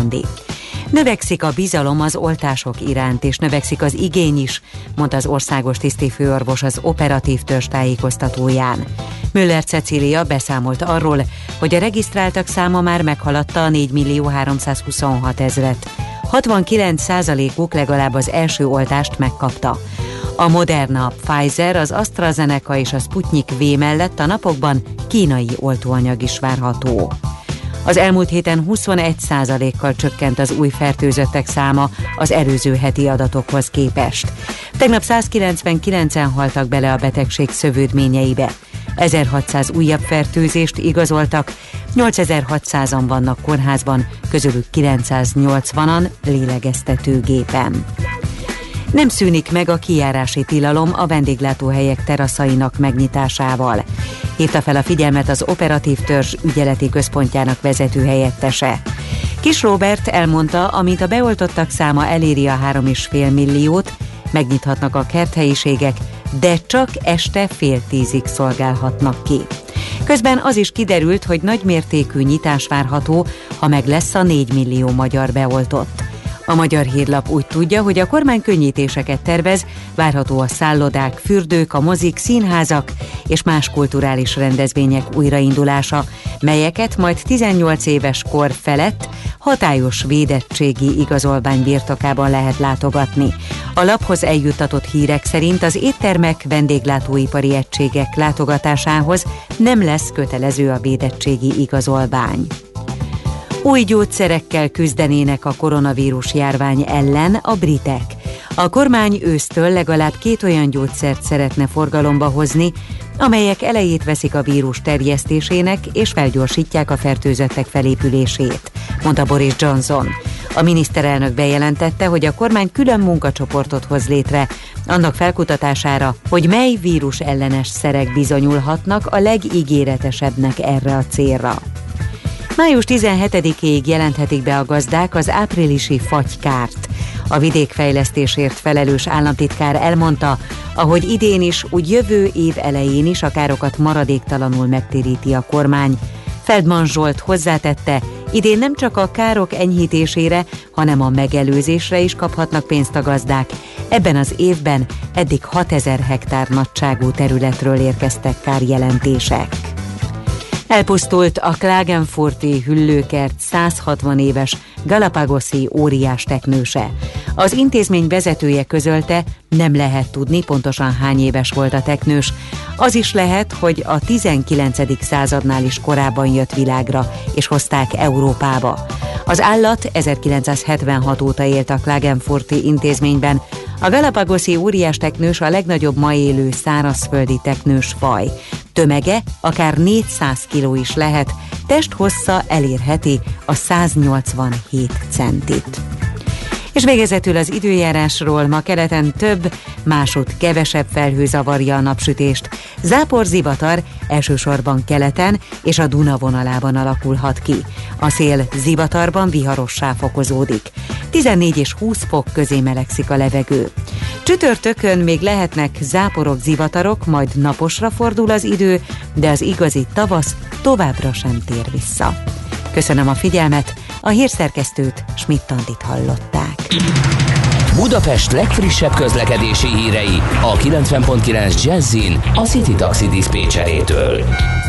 Növekszik a bizalom az oltások iránt, és növekszik az igény is, mondta az országos tisztifőorvos az operatív törzs tájékoztatóján. Müller Cecília beszámolt arról, hogy a regisztráltak száma már meghaladta a 4 millió 326 ezret. 69 százalékuk legalább az első oltást megkapta. A Moderna, Pfizer, az AstraZeneca és a Sputnik V mellett a napokban kínai oltóanyag is várható. Az elmúlt héten 21%-kal csökkent az új fertőzöttek száma az előző heti adatokhoz képest. Tegnap 199-en haltak bele a betegség szövődményeibe. 1600 újabb fertőzést igazoltak, 8600-an vannak kórházban, közülük 980-an lélegeztetőgépen. Nem szűnik meg a kijárási tilalom a vendéglátóhelyek teraszainak megnyitásával. Hívta fel a figyelmet az operatív törzs ügyeleti központjának vezető helyettese. Kis Robert elmondta, amint a beoltottak száma eléri a 3,5 milliót, megnyithatnak a kerthelyiségek, de csak este fél tízig szolgálhatnak ki. Közben az is kiderült, hogy nagymértékű nyitás várható, ha meg lesz a 4 millió magyar beoltott. A Magyar Hírlap úgy tudja, hogy a kormány könnyítéseket tervez, várható a szállodák, fürdők, a mozik, színházak és más kulturális rendezvények újraindulása, melyeket majd 18 éves kor felett hatályos védettségi igazolvány birtokában lehet látogatni. A laphoz eljuttatott hírek szerint az éttermek vendéglátóipari egységek látogatásához nem lesz kötelező a védettségi igazolvány. Új gyógyszerekkel küzdenének a koronavírus járvány ellen a britek. A kormány ősztől legalább két olyan gyógyszert szeretne forgalomba hozni, amelyek elejét veszik a vírus terjesztésének és felgyorsítják a fertőzöttek felépülését, mondta Boris Johnson. A miniszterelnök bejelentette, hogy a kormány külön munkacsoportot hoz létre annak felkutatására, hogy mely vírus ellenes szerek bizonyulhatnak a legígéretesebbnek erre a célra. Május 17-ig jelenthetik be a gazdák az áprilisi fagykárt. A vidékfejlesztésért felelős államtitkár elmondta, ahogy idén is, úgy jövő év elején is a károkat maradéktalanul megtéríti a kormány. Feldman Zsolt hozzátette, idén nem csak a károk enyhítésére, hanem a megelőzésre is kaphatnak pénzt a gazdák. Ebben az évben eddig 6000 hektár nagyságú területről érkeztek kárjelentések. Elpusztult a Klagenfurti hüllőkert 160 éves Galapagoszi óriás teknőse. Az intézmény vezetője közölte, nem lehet tudni pontosan hány éves volt a teknős. Az is lehet, hogy a 19. századnál is korábban jött világra, és hozták Európába. Az állat 1976 óta élt a Klagenfurti intézményben, a Galapagoszi óriás teknős a legnagyobb ma élő szárazföldi teknős faj. Tömege akár 400 kg is lehet, testhossza elérheti a 187 centit. És végezetül az időjárásról ma keleten több, másod kevesebb felhő zavarja a napsütést. Zápor zivatar elsősorban keleten és a Duna vonalában alakulhat ki. A szél zivatarban viharossá fokozódik. 14 és 20 fok közé melegszik a levegő. Csütörtökön még lehetnek záporok, zivatarok, majd naposra fordul az idő, de az igazi tavasz továbbra sem tér vissza. Köszönöm a figyelmet, a hírszerkesztőt Schmidt-Tandit hallották. Budapest legfrissebb közlekedési hírei a 90.9 Jazzin a City Taxi Dispécsejétől.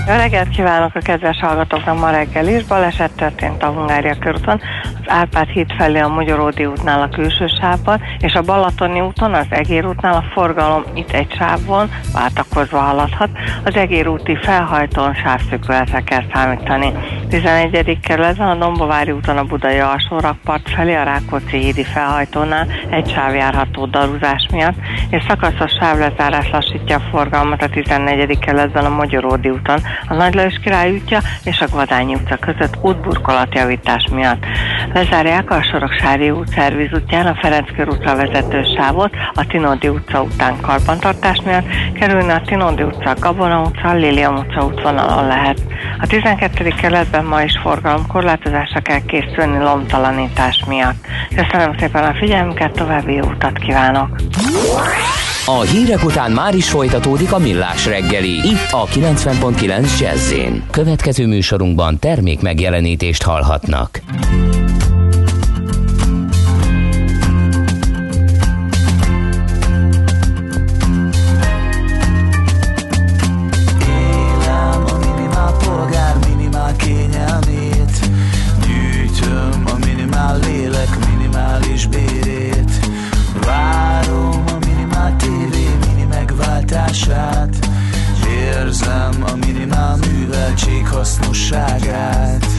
Jó reggelt kívánok a kedves hallgatóknak ma reggel is. Baleset történt a Hungária körúton, az Árpád híd felé a Magyaródi útnál a külső sávban, és a Balatoni úton az Egér útnál a forgalom itt egy sávon váltakozva haladhat. Az Egér úti felhajtón sávszökületre kell számítani. 11. kerületben a Dombovári úton a Budai alsó rakpart felé a Rákóczi hídi felhajtónál egy sáv járható daruzás miatt, és szakaszos sávlezárás lassítja a forgalmat a 14. kerületben a Magyaródi úton, a Nagy Lajos Király útja és a Gvadányi utca között útburkolatjavítás miatt. Lezárják a Soroksári út szerviz útján a Ferenc körútra vezető sávot a Tinodi utca után karbantartás miatt, kerülni a Tinodi utca, Gabona utca, Lilium utca útvonalon lehet. A 12. kerületben ma is forgalomkorlátozásra kell készülni lomtalanítás miatt. Köszönöm szépen a figyelmüket, további jó utat kívánok! A hírek után már is folytatódik a millás reggeli, itt a 90.9 jazz Következő műsorunkban termék megjelenítést hallhatnak. Hasznosságát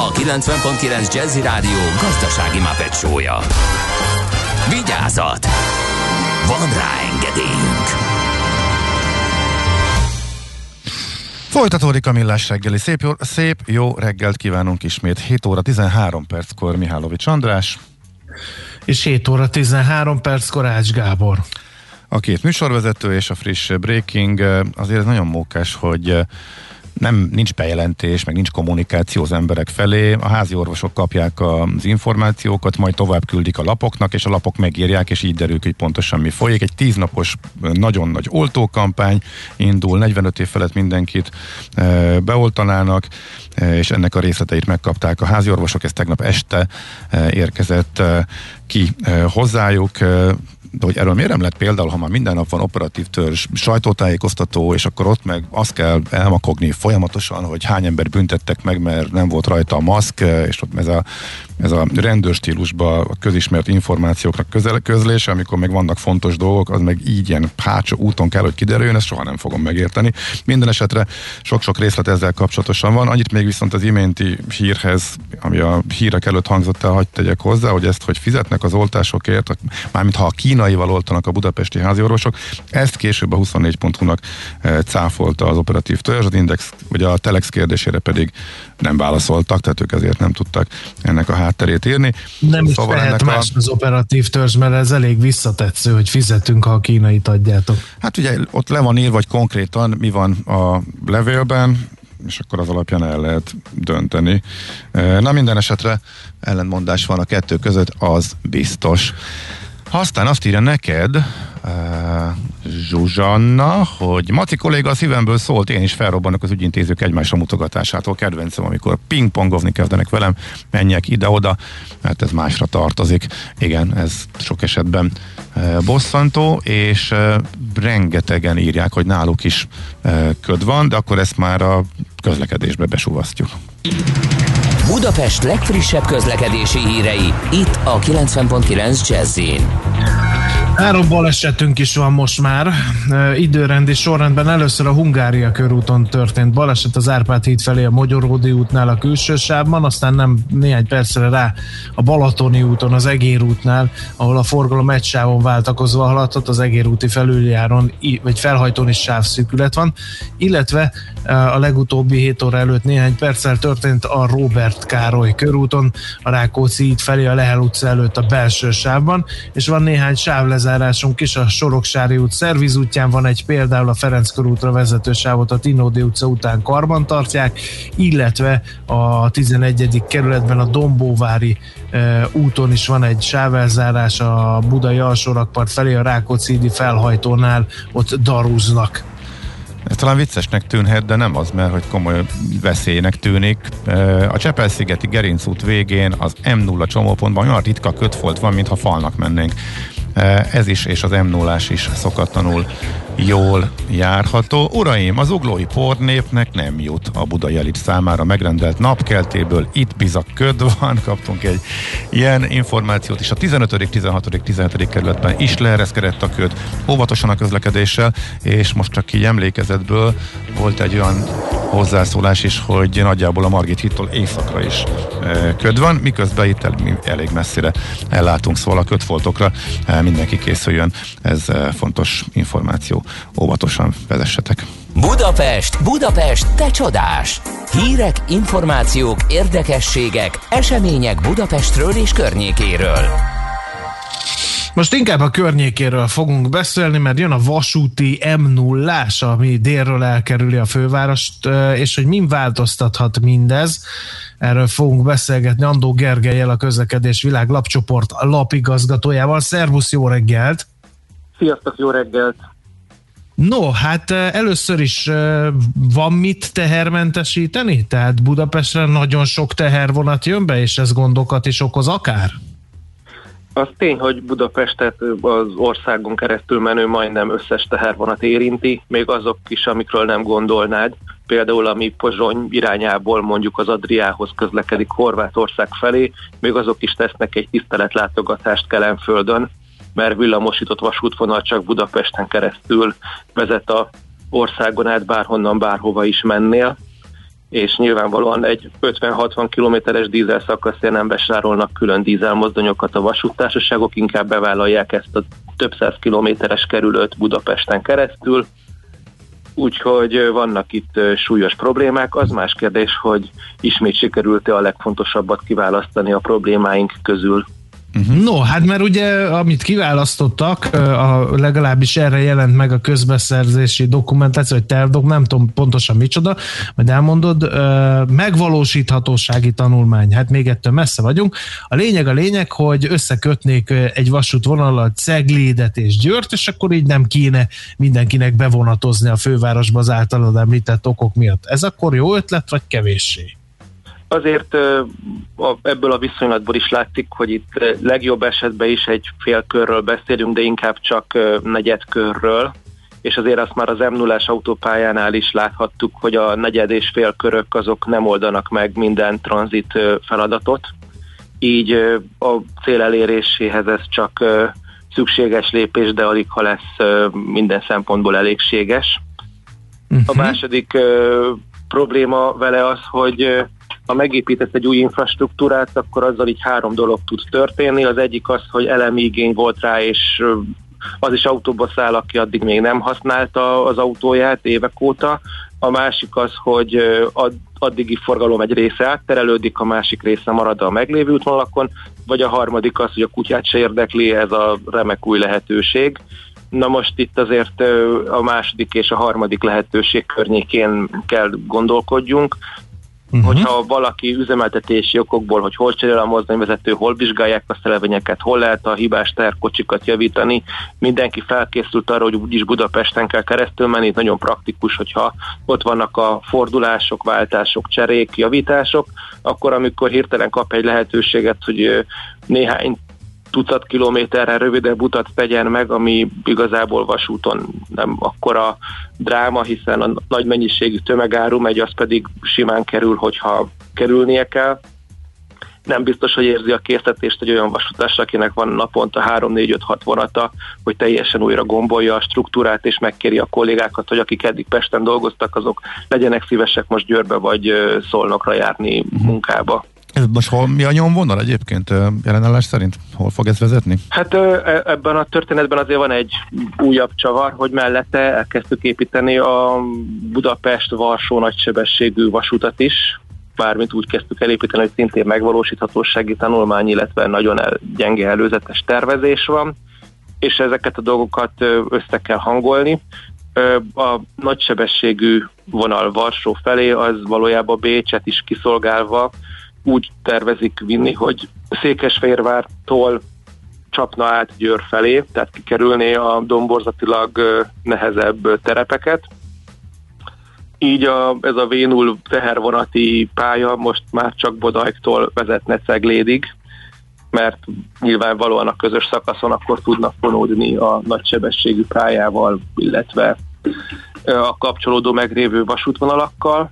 a 90.9 Jazzy Rádió gazdasági mapetsója. Vigyázat! Van rá engedélyünk! Folytatódik a millás reggeli. Szép jó, szép jó reggelt kívánunk ismét. 7 óra 13 perckor Mihálovics András. És 7 óra 13 perckor Ács Gábor. A két műsorvezető és a friss breaking. Azért ez nagyon mókás, hogy nem nincs bejelentés, meg nincs kommunikáció az emberek felé. A házi orvosok kapják az információkat, majd tovább küldik a lapoknak, és a lapok megírják, és így derül, hogy pontosan mi folyik. Egy tíznapos nagyon nagy oltókampány indul, 45 év felett mindenkit e, beoltanának, e, és ennek a részleteit megkapták a házi orvosok. Ez tegnap este e, érkezett ki hozzájuk de hogy erről miért nem lett például, ha már minden nap van operatív törzs, sajtótájékoztató, és akkor ott meg azt kell elmakogni folyamatosan, hogy hány ember büntettek meg, mert nem volt rajta a maszk, és ott ez a ez a rendőrstílusba a közismert információknak közel, közlése, amikor meg vannak fontos dolgok, az meg így ilyen hátsó úton kell, hogy kiderüljön, ezt soha nem fogom megérteni. Minden esetre sok-sok részlet ezzel kapcsolatosan van. Annyit még viszont az iménti hírhez, ami a hírek előtt hangzott el, hagyd tegyek hozzá, hogy ezt, hogy fizetnek az oltásokért, mármint ha a kínaival oltanak a budapesti háziorvosok, ezt később a 24.hu-nak eh, cáfolta az operatív törzs, az Index, vagy a Telex kérdésére pedig nem válaszoltak, tehát ők ezért nem tudtak ennek a hátterét írni. Nem is szóval lehet más a... az operatív törzs, mert ez elég visszatetsző, hogy fizetünk, ha a kínait adjátok. Hát ugye ott le van írva, vagy konkrétan mi van a levélben, és akkor az alapján el lehet dönteni. Na minden esetre ellentmondás van a kettő között, az biztos. Aztán azt írja neked, uh, Zsuzsanna, hogy Maci kolléga a szívemből szólt, én is felrobbanok az ügyintézők egymásra mutogatásától. Kedvencem, amikor pingpongozni kezdenek velem, menjek ide-oda, mert ez másra tartozik. Igen, ez sok esetben uh, bosszantó, és uh, rengetegen írják, hogy náluk is köd van, de akkor ezt már a közlekedésbe besúvasztjuk. Budapest legfrissebb közlekedési hírei, itt a 90.9 jazz Három balesetünk is van most már. Időrendi sorrendben először a Hungária körúton történt baleset az Árpád híd felé a Magyaródi útnál a külső sávban, aztán nem néhány percre rá a Balatoni úton, az Egér útnál, ahol a forgalom egy sávon váltakozva haladhat, az Egér úti felüljáron, vagy felhajtón is sávszűkület van, illetve a legutóbbi 7 óra előtt néhány perccel történt a Robert Károly körúton, a Rákóczi híd felé a Lehel utca előtt a belső sávban, és van néhány sávlezárásunk is, a Soroksári út szervizútján van egy például a Ferenc körútra vezető sávot a Tinódi utca után karban tartják, illetve a 11. kerületben a Dombóvári úton is van egy sávelzárás a Budai alsórakpart felé a Rákóczi felhajtónál, ott darúznak. Ez talán viccesnek tűnhet, de nem az, mert hogy komoly veszélynek tűnik. A Csepel-szigeti Gerinc út végén az M0 csomópontban olyan ritka kötfolt van, mintha falnak mennénk. Ez is, és az m 0 is szokatlanul jól járható. Uraim, az uglói pornépnek nem jut a budai elit számára megrendelt napkeltéből. Itt bizak köd van, kaptunk egy ilyen információt is. A 15., 16., 17. kerületben is leereszkedett a köd, óvatosan a közlekedéssel, és most csak így emlékezetből volt egy olyan hozzászólás is, hogy nagyjából a Margit hittól éjszakra is e, köd van, miközben itt el, elég messzire ellátunk, szóval a ködfoltokra e, mindenki készüljön. Ez e, fontos információ óvatosan vezessetek. Budapest, Budapest, te csodás! Hírek, információk, érdekességek, események Budapestről és környékéről. Most inkább a környékéről fogunk beszélni, mert jön a vasúti m 0 ami délről elkerüli a fővárost, és hogy min változtathat mindez. Erről fogunk beszélgetni Andó Gergelyel, a közlekedés világ lapcsoport lapigazgatójával. Szervusz, jó reggelt! Sziasztok, jó reggelt! No, hát először is van mit tehermentesíteni? Tehát Budapestre nagyon sok tehervonat jön be, és ez gondokat is okoz akár? Az tény, hogy Budapestet az országon keresztül menő majdnem összes tehervonat érinti, még azok is, amikről nem gondolnád. Például ami Pozsony irányából mondjuk az Adriához közlekedik Horvátország felé, még azok is tesznek egy tiszteletlátogatást Kelenföldön, mert villamosított vasútvonal csak Budapesten keresztül vezet a országon át bárhonnan bárhova is mennél, és nyilvánvalóan egy 50-60 kilométeres dízel szakaszért nem besárolnak külön dízelmozdonyokat a vasúttársaságok, inkább bevállalják ezt a több száz kilométeres kerülőt Budapesten keresztül, úgyhogy vannak itt súlyos problémák. Az más kérdés, hogy ismét sikerült-e a legfontosabbat kiválasztani a problémáink közül. Uh-huh. No, hát mert ugye, amit kiválasztottak, a, legalábbis erre jelent meg a közbeszerzési dokumentáció, vagy tervdok, nem tudom pontosan micsoda, majd elmondod, megvalósíthatósági tanulmány, hát még ettől messze vagyunk. A lényeg a lényeg, hogy összekötnék egy vasútvonalat Ceglédet és Győrt, és akkor így nem kéne mindenkinek bevonatozni a fővárosba az általad említett okok miatt. Ez akkor jó ötlet, vagy kevéssé? Azért ebből a viszonylatból is látszik, hogy itt legjobb esetben is egy fél körről beszélünk, de inkább csak negyed körről, és azért azt már az m 0 autópályánál is láthattuk, hogy a negyed és fél körök azok nem oldanak meg minden tranzit feladatot, így a cél eléréséhez ez csak szükséges lépés, de alig ha lesz minden szempontból elégséges. Uh-huh. A második probléma vele az, hogy ha megépítesz egy új infrastruktúrát, akkor azzal így három dolog tud történni. Az egyik az, hogy elemi igény volt rá, és az is autóba száll, aki addig még nem használta az autóját évek óta. A másik az, hogy addigi forgalom egy része átterelődik, a másik része marad a meglévő útvonalakon, vagy a harmadik az, hogy a kutyát se érdekli ez a remek új lehetőség. Na most itt azért a második és a harmadik lehetőség környékén kell gondolkodjunk. Uh-huh. Hogyha valaki üzemeltetési okokból, hogy hol cserél a mozdonyvezető, hol vizsgálják a szelevényeket, hol lehet a hibás terkocsikat javítani, mindenki felkészült arra, hogy úgyis Budapesten kell keresztül menni, nagyon praktikus, hogyha ott vannak a fordulások, váltások, cserék, javítások, akkor amikor hirtelen kap egy lehetőséget, hogy néhány tucat kilométerre rövidebb utat tegyen meg, ami igazából vasúton nem akkora dráma, hiszen a nagy mennyiségű tömegáru megy, az pedig simán kerül, hogyha kerülnie kell. Nem biztos, hogy érzi a készítést egy olyan vasutás, akinek van naponta 3-4-5-6 vonata, hogy teljesen újra gombolja a struktúrát, és megkéri a kollégákat, hogy akik eddig Pesten dolgoztak, azok legyenek szívesek most Győrbe vagy Szolnokra járni munkába. Ez most hol, mi a nyomvonal egyébként jelenállás szerint? Hol fog ez vezetni? Hát e, ebben a történetben azért van egy újabb csavar, hogy mellette elkezdtük építeni a Budapest-Varsó nagysebességű vasutat is, bármint úgy kezdtük elépíteni, hogy szintén megvalósíthatósági tanulmány, illetve nagyon el, gyenge előzetes tervezés van, és ezeket a dolgokat össze kell hangolni. A nagysebességű vonal Varsó felé az valójában Bécset is kiszolgálva úgy tervezik vinni, hogy Székesfehérvártól csapna át Győr felé, tehát kikerülné a domborzatilag nehezebb terepeket. Így a, ez a V0 tehervonati pálya most már csak Bodajktól vezetne Ceglédig, mert nyilvánvalóan a közös szakaszon akkor tudnak vonódni a nagysebességű pályával, illetve a kapcsolódó megrévő vasútvonalakkal.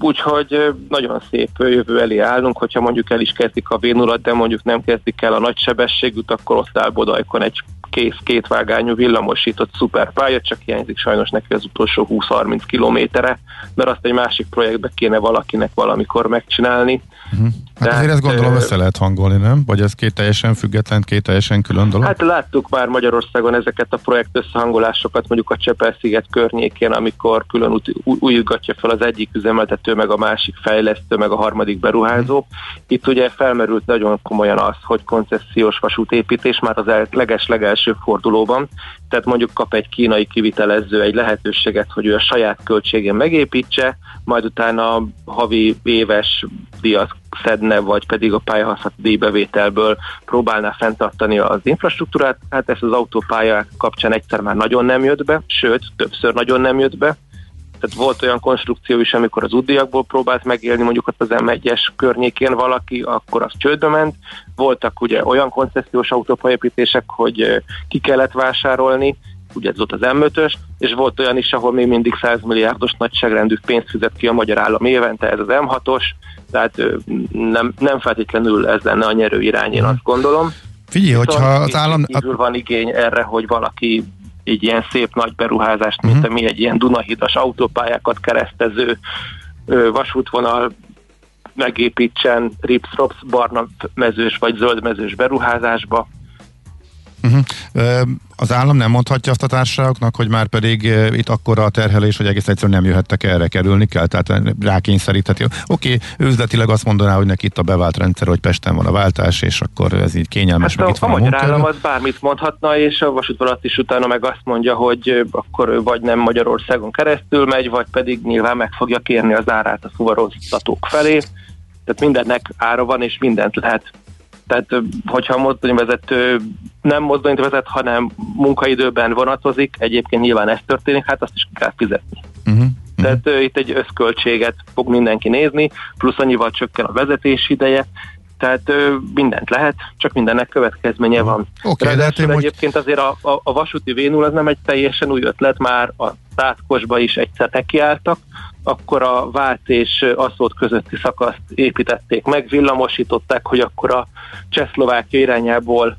Úgyhogy nagyon szép jövő elé állunk, hogyha mondjuk el is kezdik a v de mondjuk nem kezdik el a nagy sebességűt, akkor ott áll Bodajkon egy kész kétvágányú villamosított szuperpálya, csak hiányzik sajnos neki az utolsó 20-30 kilométere, mert azt egy másik projektbe kéne valakinek valamikor megcsinálni. Uh-huh. Hát azért ezt gondolom össze lehet hangolni, nem? Vagy ez két teljesen független, két teljesen külön dolog? Hát láttuk már Magyarországon ezeket a projekt összehangolásokat, mondjuk a Csepel-sziget környékén, amikor külön újítgatja fel az egyik üzemeltető, meg a másik fejlesztő, meg a harmadik beruházó. Itt ugye felmerült nagyon komolyan az, hogy koncesziós vasútépítés már az leges legelső fordulóban, tehát mondjuk kap egy kínai kivitelező egy lehetőséget, hogy ő a saját költségén megépítse, majd utána havi éves díjat szedne, vagy pedig a pályahasználati díjbevételből próbálná fenntartani az infrastruktúrát, hát ez az autópálya kapcsán egyszer már nagyon nem jött be, sőt, többször nagyon nem jött be, tehát volt olyan konstrukció is, amikor az útdiakból próbált megélni mondjuk ott az M1-es környékén valaki, akkor az csődbe ment. Voltak ugye olyan koncesziós autópályépítések, hogy ki kellett vásárolni, ugye ez volt az M5-ös, és volt olyan is, ahol még mindig 100 milliárdos nagyságrendű pénzt fizet ki a magyar állam évente, ez az M6-os, tehát nem, nem feltétlenül ez lenne a nyerő irány, én azt gondolom. Figyelj, hogyha az állam... Kívül van igény erre, hogy valaki egy ilyen szép nagy beruházást, mint uh-huh. ami egy ilyen Dunahidas autópályákat keresztező vasútvonal megépítsen rips barna mezős vagy zöld mezős beruházásba. Uh-huh. Az állam nem mondhatja azt a társaságoknak, hogy már pedig itt akkora a terhelés, hogy egész egyszerűen nem jöhettek erre, kerülni kell, tehát rákényszerítheti. Oké, okay, üzletileg azt mondaná, hogy neki itt a bevált rendszer, hogy Pesten van a váltás, és akkor ez így kényelmes, Hát meg a, itt a van a magyar állam az bármit mondhatna, és a vasútvonalat is utána meg azt mondja, hogy akkor ő vagy nem Magyarországon keresztül megy, vagy pedig nyilván meg fogja kérni az árát a fuvaroztatók felé. Tehát mindennek ára van, és mindent lehet. Tehát, hogyha a mozdonyvezető nem mozdonyt vezet, hanem munkaidőben vonatozik, egyébként nyilván ez történik, hát azt is kell fizetni. Uh-huh. Tehát uh, itt egy összköltséget fog mindenki nézni, plusz annyival csökken a vezetés ideje, tehát ö, mindent lehet, csak mindennek következménye van. Oké, de hát én Ráadásul most- egyébként azért a, a, a vasúti v az nem egy teljesen új ötlet, már a Szátkosba is egyszer nekiálltak, akkor a Vác és Aszót közötti szakaszt építették meg, villamosították, hogy akkor a Csehszlovákia irányából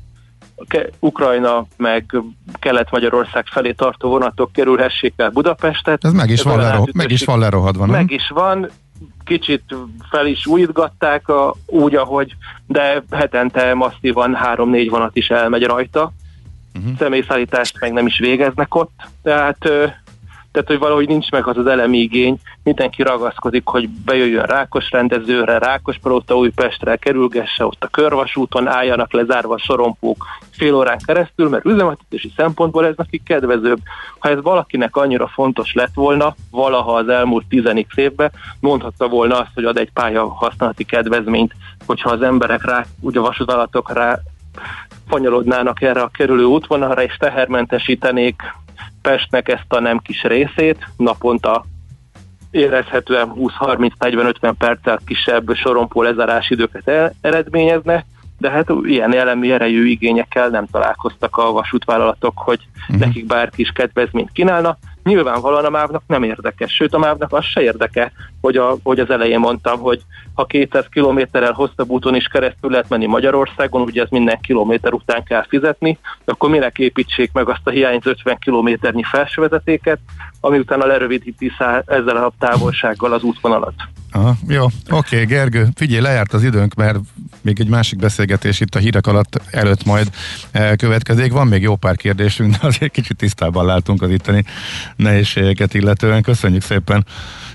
Ukrajna meg Kelet-Magyarország felé tartó vonatok kerülhessék el Budapestet. Ez meg is, van, olyan lero, átütési- meg is van lerohadva, nem? meg is van, kicsit fel is újítgatták a, úgy, ahogy, de hetente masszívan három-négy vonat is elmegy rajta. Uh-huh. Személyszállítást meg nem is végeznek ott, tehát, tehát hogy valahogy nincs meg az az elemi igény, mindenki ragaszkodik, hogy bejöjjön Rákos rendezőre, Rákos Palota Újpestre, kerülgesse ott a körvasúton, álljanak lezárva sorompók fél órán keresztül, mert üzemeltetési szempontból ez nekik kedvezőbb. Ha ez valakinek annyira fontos lett volna, valaha az elmúlt 10 évben, mondhatta volna azt, hogy ad egy pálya használati kedvezményt, hogyha az emberek rá, ugye vasútalatok rá fanyalodnának erre a kerülő útvonalra, és tehermentesítenék Pestnek ezt a nem kis részét, naponta érezhetően 20-30-40-50 perccel kisebb sorompó lezárás időket eredményezne, de hát ilyen elemi erejű igényekkel nem találkoztak a vasútvállalatok, hogy uh-huh. nekik bárki is kedvezményt kínálna. Nyilvánvalóan a MÁV-nak nem érdekes, sőt a MÁV-nak az se érdeke, hogy, a, hogy az elején mondtam, hogy ha 200 kilométerrel hosszabb úton is keresztül lehet menni Magyarországon, ugye ez minden kilométer után kell fizetni, akkor minek építsék meg azt a hiányzó 50 kilométernyi felsővezetéket, ami utána lerövidíti ezzel a távolsággal az útvonalat. Aha, jó, oké, Gergő, figyelj, lejárt az időnk, mert még egy másik beszélgetés itt a hírek alatt előtt majd következik. Van még jó pár kérdésünk, de azért kicsit tisztában látunk az itteni nehézségeket illetően. Köszönjük szépen,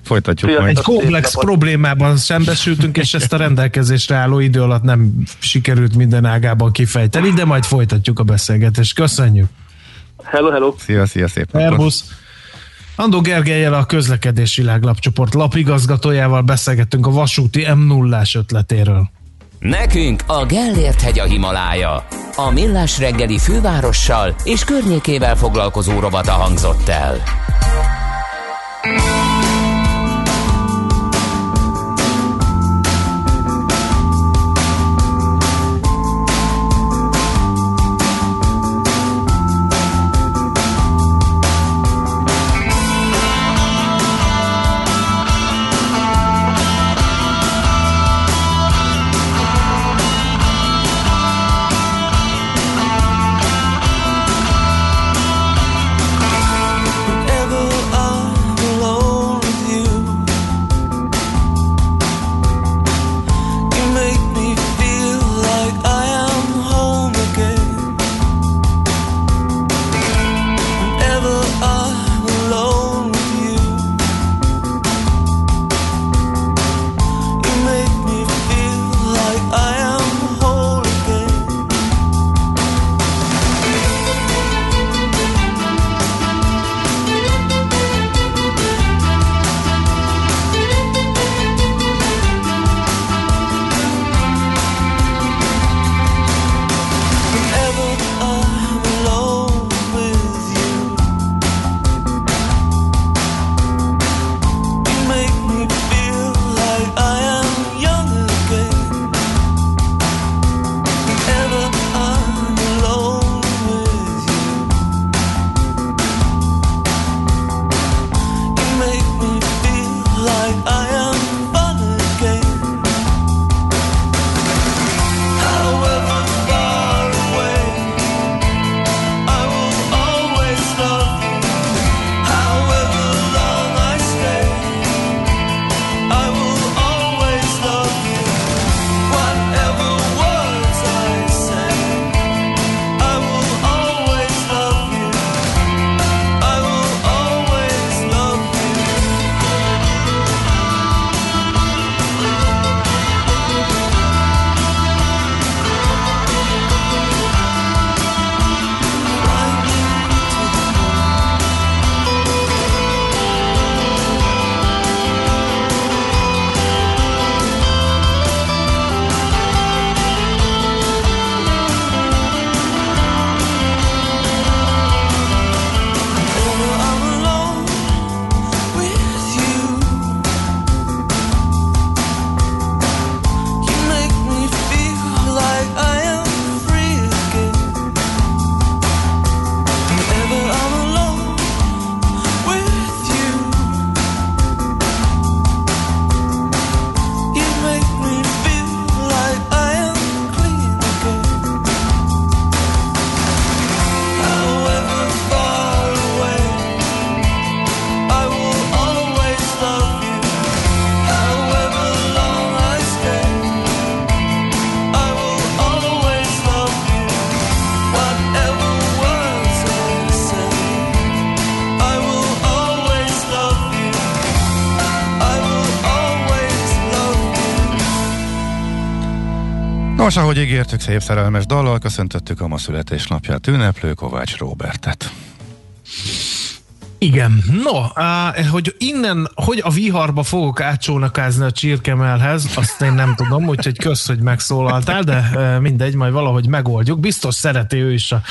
folytatjuk majd. Egy komplex problémában szembesültünk, és ezt a rendelkezésre álló idő alatt nem sikerült minden ágában kifejteni, de majd folytatjuk a beszélgetést. Köszönjük! Hello, hello! Szia, szia, szép. Szervusz! Andó Gergelyel a közlekedés világlapcsoport lapigazgatójával beszélgettünk a vasúti m 0 ötletéről. Nekünk a Gellért hegy a Himalája. A Millás reggeli fővárossal és környékével foglalkozó rovata hangzott el. Nos, ahogy ígértük, szép szerelmes dallal köszöntöttük a ma születésnapját ünneplő Kovács Robertet. Igen. No, hogy innen, hogy a viharba fogok átcsónakázni a csirkemelhez, azt én nem tudom, úgyhogy kösz, hogy megszólaltál, de mindegy, majd valahogy megoldjuk. Biztos szereti ő is a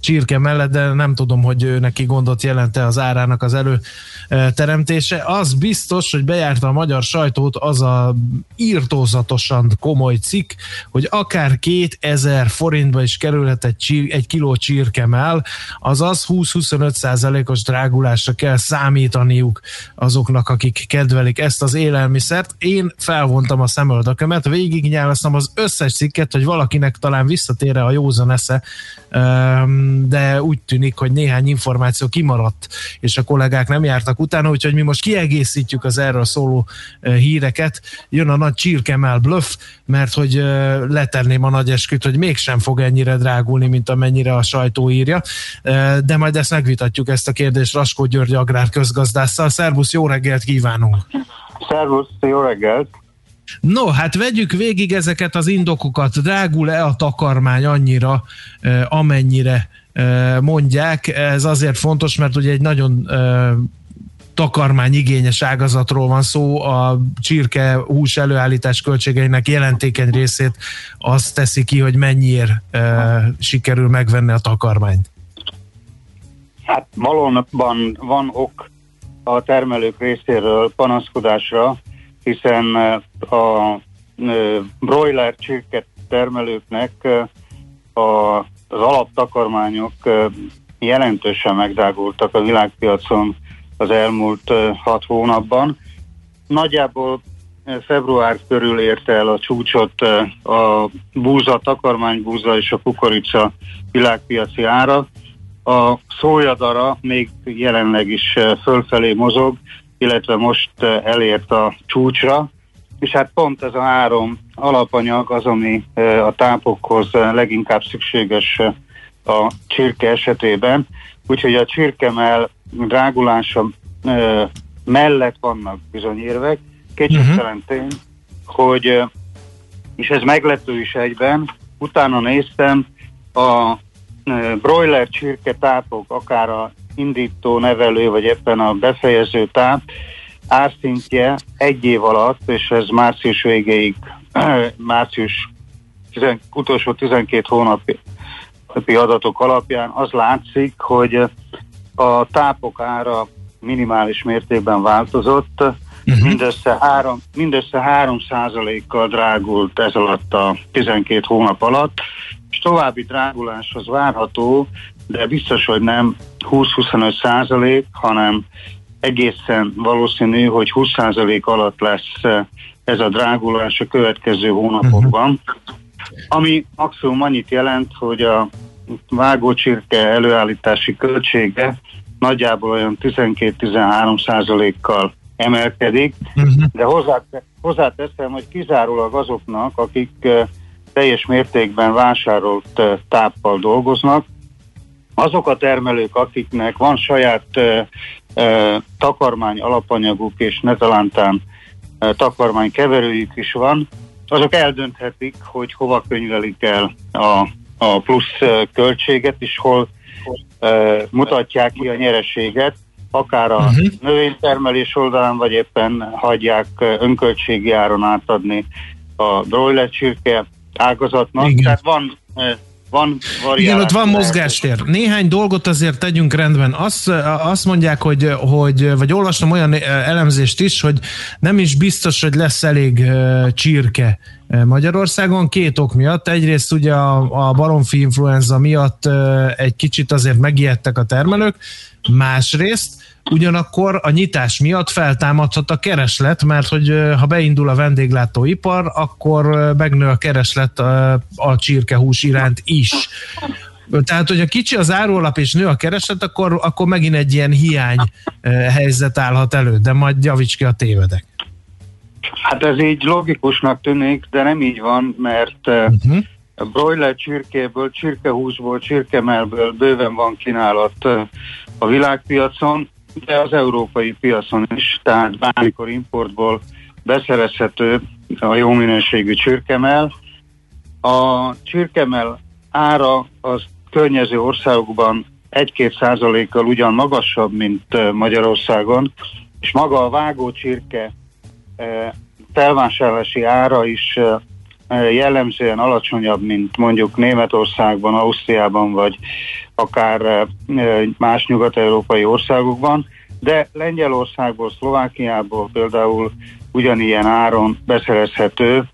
csirke mellett, de nem tudom, hogy ő neki gondot jelente az árának az előteremtése. Az biztos, hogy bejárta a magyar sajtót az a írtózatosan komoly cikk, hogy akár 2000 forintba is kerülhet egy, csír, egy kiló csirkemell, azaz 20-25 százalékos drágulás támogatásra kell számítaniuk azoknak, akik kedvelik ezt az élelmiszert. Én felvontam a szemöldökömet, végignyálasztam az összes cikket, hogy valakinek talán visszatére a józan esze, de úgy tűnik, hogy néhány információ kimaradt, és a kollégák nem jártak utána, úgyhogy mi most kiegészítjük az erről szóló híreket. Jön a nagy csirkemel bluff, mert hogy letenném a nagy esküt, hogy mégsem fog ennyire drágulni, mint amennyire a sajtó írja, de majd ezt megvitatjuk ezt a kérdést Raskó György agrár közgazdásszal. Szervusz, jó reggelt kívánunk! Szervusz, jó reggelt! No, hát vegyük végig ezeket az indokokat. Drágul-e a takarmány annyira, amennyire mondják? Ez azért fontos, mert ugye egy nagyon takarmány igényes ágazatról van szó, a csirke hús előállítás költségeinek jelentékeny részét azt teszi ki, hogy mennyiért e, sikerül megvenni a takarmányt. Hát valóban van ok a termelők részéről panaszkodásra, hiszen a broiler csirke termelőknek a, az alaptakarmányok jelentősen megdrágultak a világpiacon az elmúlt hat hónapban. Nagyjából február körül érte el a csúcsot a búza, takarmánybúza és a kukorica világpiaci ára. A szójadara még jelenleg is fölfelé mozog, illetve most elért a csúcsra, és hát pont ez a három alapanyag az, ami a tápokhoz leginkább szükséges a csirke esetében, úgyhogy a csirkemel drágulása mellett vannak bizony érvek. Kétségtelen uh-huh. tény, hogy, és ez meglepő is egyben, utána néztem, a broiler csirke tápok, akár a indító, nevelő, vagy éppen a befejező táp árszintje egy év alatt, és ez március végéig, március tizen, utolsó 12 hónapi adatok alapján az látszik, hogy a tápok ára minimális mértékben változott, uh-huh. mindössze, három, mindössze 3 kal drágult ez alatt a 12 hónap alatt, és további drágulás az várható, de biztos, hogy nem 20-25 százalék, hanem egészen valószínű, hogy 20 százalék alatt lesz ez a drágulás a következő hónapokban, uh-huh. ami maximum annyit jelent, hogy a vágócsirke előállítási költsége nagyjából olyan 12-13 százalékkal emelkedik, uh-huh. de hozzá, hozzáteszem, hogy kizárólag azoknak, akik teljes mértékben vásárolt táppal dolgoznak, azok a termelők, akiknek van saját uh, uh, takarmány alapanyaguk és netalántán uh, takarmány keverőjük is van, azok eldönthetik, hogy hova könyvelik el a, a plusz költséget, és hol mutatják ki a nyereséget, akár a uh-huh. növénytermelés oldalán, vagy éppen hagyják önköltségi áron átadni a broiler csirke ágazatnak. Igen. Tehát van van Igen, ott van mozgástér. Néhány dolgot azért tegyünk rendben. Azt, azt mondják, hogy, hogy, vagy olvastam olyan elemzést is, hogy nem is biztos, hogy lesz elég csirke Magyarországon két ok miatt. Egyrészt ugye a, a baromfi influenza miatt egy kicsit azért megijedtek a termelők, másrészt ugyanakkor a nyitás miatt feltámadhat a kereslet, mert hogy ha beindul a vendéglátóipar, akkor megnő a kereslet a, csirkehús iránt is. Tehát, hogy a kicsi az árólap és nő a kereslet, akkor, akkor megint egy ilyen hiány helyzet állhat elő, de majd javíts ki a tévedek. Hát ez így logikusnak tűnik, de nem így van, mert uh-huh. broiler csirkéből, csirkehúsból, csirkemelből bőven van kínálat a világpiacon, de az európai piacon is, tehát bármikor importból beszerezhető a jó minőségű csirkemel. A csirkemel ára az környező országokban 1-2 százalékkal ugyan magasabb, mint Magyarországon, és maga a vágó csirke ö, felvásárlási ára is jellemzően alacsonyabb, mint mondjuk Németországban, Ausztriában, vagy akár ö, ö, más nyugat-európai országokban, de Lengyelországból, Szlovákiából például ugyanilyen áron beszerezhető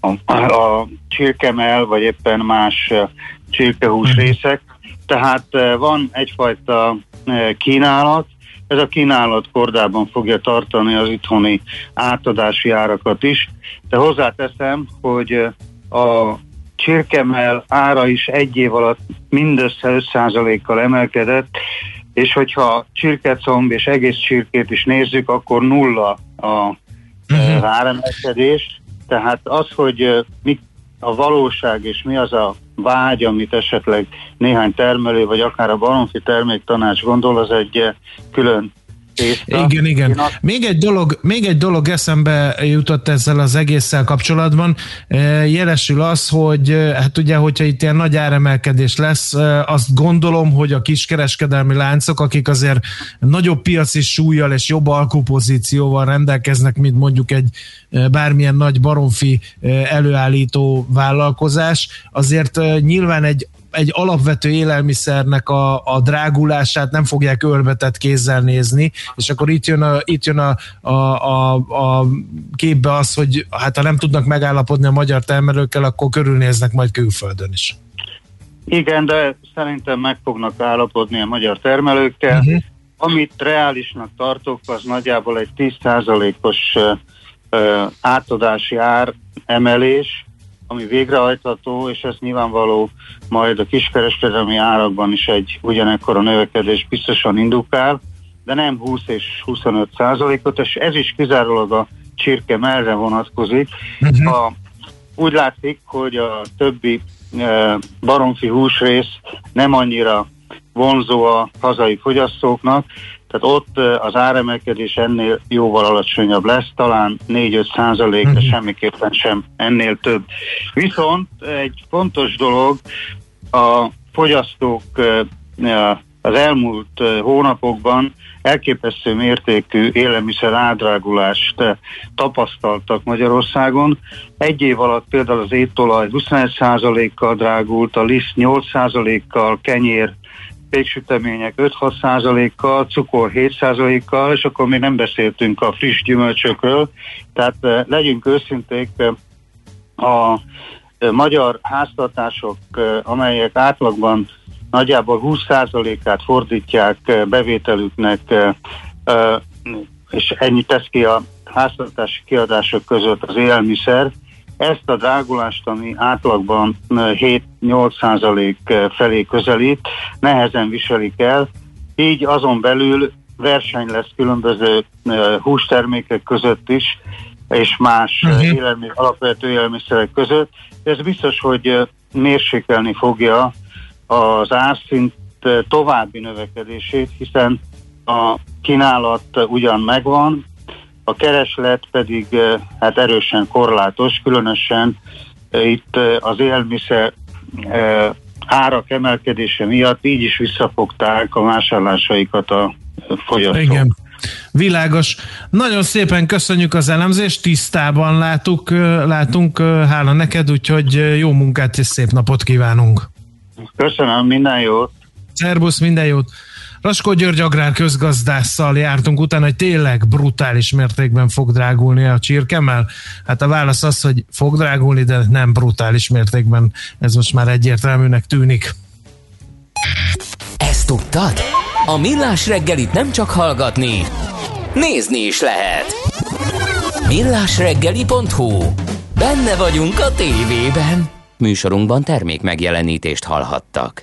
a, a csirkemel, vagy éppen más eh, csirkehús részek. Tehát eh, van egyfajta eh, kínálat, ez a kínálat kordában fogja tartani az itthoni átadási árakat is, de hozzáteszem, hogy eh, a csirkemel ára is egy év alatt mindössze 5%-kal emelkedett, és hogyha csirkecomb és egész csirkét is nézzük, akkor nulla a uh-huh. áremelkedés. Tehát az, hogy eh, mi a valóság és mi az a vágy, amit esetleg néhány termelő, vagy akár a Baromfi terméktanács gondol, az egy eh, külön tészta. Igen, igen. Azt- Még egy, dolog, még egy dolog eszembe jutott ezzel az egésszel kapcsolatban. Eh, Jelesül az, hogy eh, hát ugye, hogyha itt ilyen nagy áremelkedés lesz, eh, azt gondolom, hogy a kiskereskedelmi láncok, akik azért nagyobb piaci súlyjal és jobb alkupozícióval rendelkeznek, mint mondjuk egy bármilyen nagy baromfi előállító vállalkozás, azért nyilván egy egy alapvető élelmiszernek a, a drágulását nem fogják ölbetett kézzel nézni, és akkor itt jön a, itt jön a, a, a, a képbe az, hogy hát ha nem tudnak megállapodni a magyar termelőkkel, akkor körülnéznek majd külföldön is. Igen, de szerintem meg fognak állapodni a magyar termelőkkel. Uh-huh. Amit reálisnak tartok, az nagyjából egy 10%-os ö, ö, átadási ár emelés, ami végrehajtható, és ez nyilvánvaló majd a kiskereskedelmi árakban is egy ugyanekkora növekedés biztosan indukál, de nem 20 és 25 százalékot, és ez is kizárólag a csirke merre vonatkozik. Uh-huh. A, úgy látszik, hogy a többi e, baromfi húsrész nem annyira vonzó a hazai fogyasztóknak, tehát ott az áremelkedés ennél jóval alacsonyabb lesz, talán 4-5 százalék, de semmiképpen sem ennél több. Viszont egy fontos dolog, a fogyasztók az elmúlt hónapokban elképesztő mértékű élelmiszer ádrágulást tapasztaltak Magyarországon. Egy év alatt például az étolaj 21%-kal drágult, a liszt 8%-kal, kenyér, péksütemények 5-6%-kal, cukor 7%-kal, és akkor még nem beszéltünk a friss gyümölcsökről. Tehát eh, legyünk őszinték, eh, a eh, magyar háztartások, amelyek átlagban nagyjából 20%-át fordítják bevételüknek, és ennyi tesz ki a háztartási kiadások között az élelmiszer. Ezt a drágulást, ami átlagban eh, 7-8% eh, felé közelít, nehezen viselik el, így azon belül verseny lesz különböző hústermékek között is, és más uh-huh. élelmi, alapvető élelmiszerek között. Ez biztos, hogy mérsékelni fogja az árszint további növekedését, hiszen a kínálat ugyan megvan, a kereslet pedig eh, hát erősen korlátos, különösen eh, itt eh, az élelmiszer árak emelkedése miatt így is visszafogták a vásárlásaikat a fogyasztók. Igen. Világos. Nagyon szépen köszönjük az elemzést, tisztában látuk, látunk, hála neked, úgyhogy jó munkát és szép napot kívánunk. Köszönöm, minden jót. Szerbusz, minden jót. Raskó György agrár közgazdásszal jártunk utána, hogy tényleg brutális mértékben fog drágulni a csirkemel. Hát a válasz az, hogy fog drágulni, de nem brutális mértékben. Ez most már egyértelműnek tűnik. Ezt tudtad? A Millás reggelit nem csak hallgatni, nézni is lehet. Millásreggeli.hu Benne vagyunk a tévében. Műsorunkban termék megjelenítést hallhattak.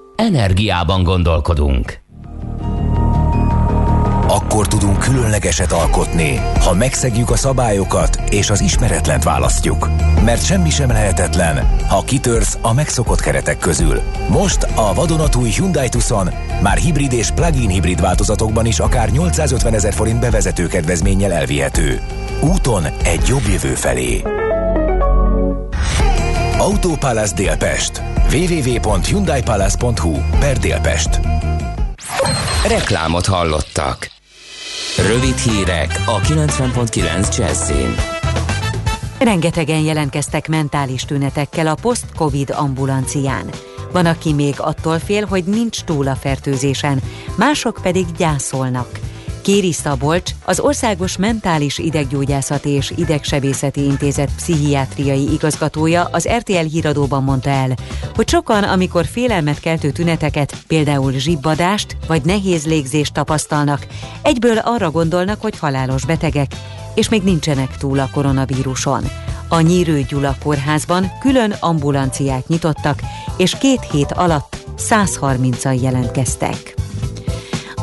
Energiában gondolkodunk. Akkor tudunk különlegeset alkotni, ha megszegjük a szabályokat és az ismeretlent választjuk. Mert semmi sem lehetetlen, ha kitörsz a megszokott keretek közül. Most a vadonatúj Hyundai Tucson már hibrid és plug-in hibrid változatokban is akár 850 ezer forint bevezető kedvezménnyel elvihető. Úton egy jobb jövő felé. Autópalace Délpest. www.hyundaipalace.hu per Délpest. Reklámot hallottak. Rövid hírek a 90.9 Jazzin. Rengetegen jelentkeztek mentális tünetekkel a post-covid ambulancián. Van, aki még attól fél, hogy nincs túl a fertőzésen, mások pedig gyászolnak. Kéri Szabolcs, az Országos Mentális Ideggyógyászati és Idegsebészeti Intézet pszichiátriai igazgatója az RTL híradóban mondta el, hogy sokan, amikor félelmet keltő tüneteket, például zsibbadást vagy nehéz légzést tapasztalnak, egyből arra gondolnak, hogy halálos betegek, és még nincsenek túl a koronavíruson. A Nyírő Gyula kórházban külön ambulanciát nyitottak, és két hét alatt 130-an jelentkeztek.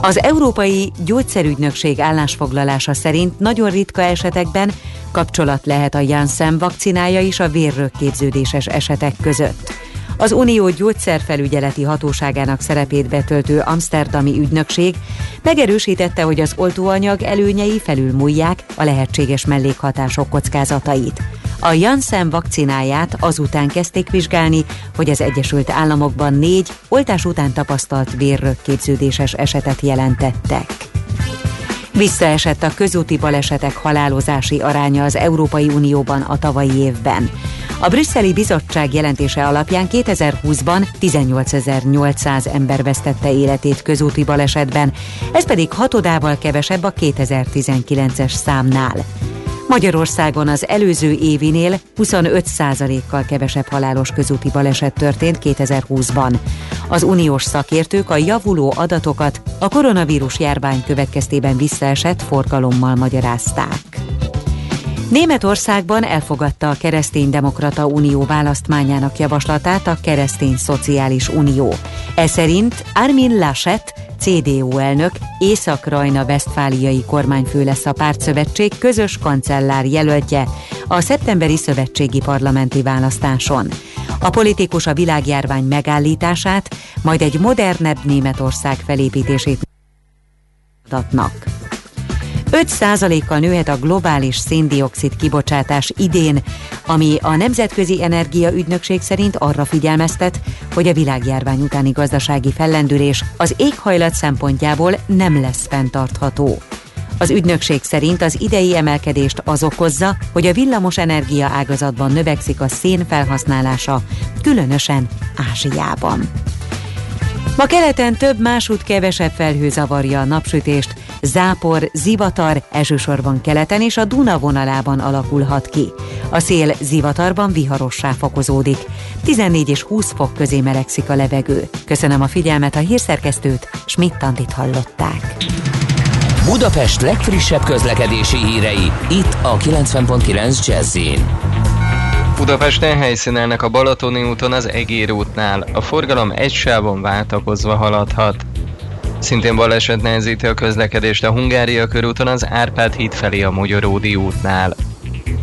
Az Európai Gyógyszerügynökség állásfoglalása szerint nagyon ritka esetekben kapcsolat lehet a Janssen vakcinája és a vérrögképződéses esetek között. Az Unió gyógyszerfelügyeleti hatóságának szerepét betöltő Amsterdami ügynökség megerősítette, hogy az oltóanyag előnyei felülmúlják a lehetséges mellékhatások kockázatait. A Janssen vakcináját azután kezdték vizsgálni, hogy az Egyesült Államokban négy oltás után tapasztalt vérrögképződéses esetet jelentettek. Visszaesett a közúti balesetek halálozási aránya az Európai Unióban a tavalyi évben. A brüsszeli bizottság jelentése alapján 2020-ban 18.800 ember vesztette életét közúti balesetben, ez pedig hatodával kevesebb a 2019-es számnál. Magyarországon az előző évinél 25%-kal kevesebb halálos közúti baleset történt 2020-ban. Az uniós szakértők a javuló adatokat a koronavírus járvány következtében visszaesett forgalommal magyarázták. Németországban elfogadta a Keresztény-Demokrata Unió választmányának javaslatát a Keresztény Szociális Unió. Ez szerint Armin Laschet CDU elnök, Észak-Rajna Westfáliai kormányfő lesz a pártszövetség közös kancellár jelöltje a szeptemberi szövetségi parlamenti választáson. A politikus a világjárvány megállítását, majd egy modernebb Németország felépítését mutatnak. 5%-kal nőhet a globális széndiokszid kibocsátás idén, ami a Nemzetközi Energia Ügynökség szerint arra figyelmeztet, hogy a világjárvány utáni gazdasági fellendülés az éghajlat szempontjából nem lesz fenntartható. Az ügynökség szerint az idei emelkedést az okozza, hogy a villamos energia ágazatban növekszik a szén felhasználása, különösen Ázsiában. Ma keleten több másút kevesebb felhő zavarja a napsütést, zápor, zivatar elsősorban keleten és a Duna vonalában alakulhat ki. A szél zivatarban viharossá fokozódik. 14 és 20 fok közé melegszik a levegő. Köszönöm a figyelmet a hírszerkesztőt, Schmidt-Tandit hallották. Budapest legfrissebb közlekedési hírei, itt a 90.9 jazz Budapesten helyszínelnek a Balatoni úton az Egér útnál. A forgalom egy sávon váltakozva haladhat. Szintén baleset nehezíti a közlekedést a Hungária körúton az Árpád híd felé a Magyaródi útnál.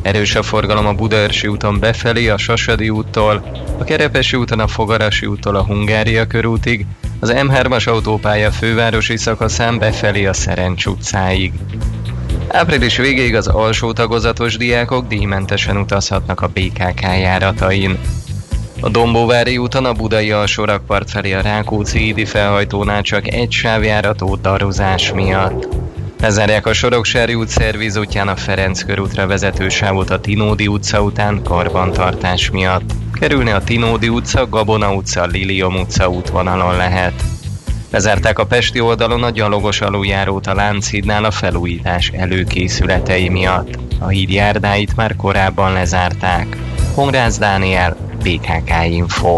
Erős a forgalom a Budaörsi úton befelé a Sasadi úttól, a Kerepesi úton a Fogarasi úttól a Hungária körútig, az M3-as autópálya fővárosi szakaszán befelé a Szerencs utcáig. Április végéig az alsó tagozatos diákok díjmentesen utazhatnak a BKK járatain. A Dombóvári úton a Budai alsórakpart felé a Rákóczi Idi felhajtónál csak egy sávjárató darozás miatt. Lezárják a Soroksári út szervizútján a Ferenc körútra vezető sávot a Tinódi utca után karbantartás miatt. Kerülni a Tinódi utca, Gabona utca, Lilium utca útvonalon lehet. Lezárták a Pesti oldalon a gyalogos aluljárót a Lánchídnál a felújítás előkészületei miatt. A híd járdáit már korábban lezárták. Honrász Dániel, BKK Info.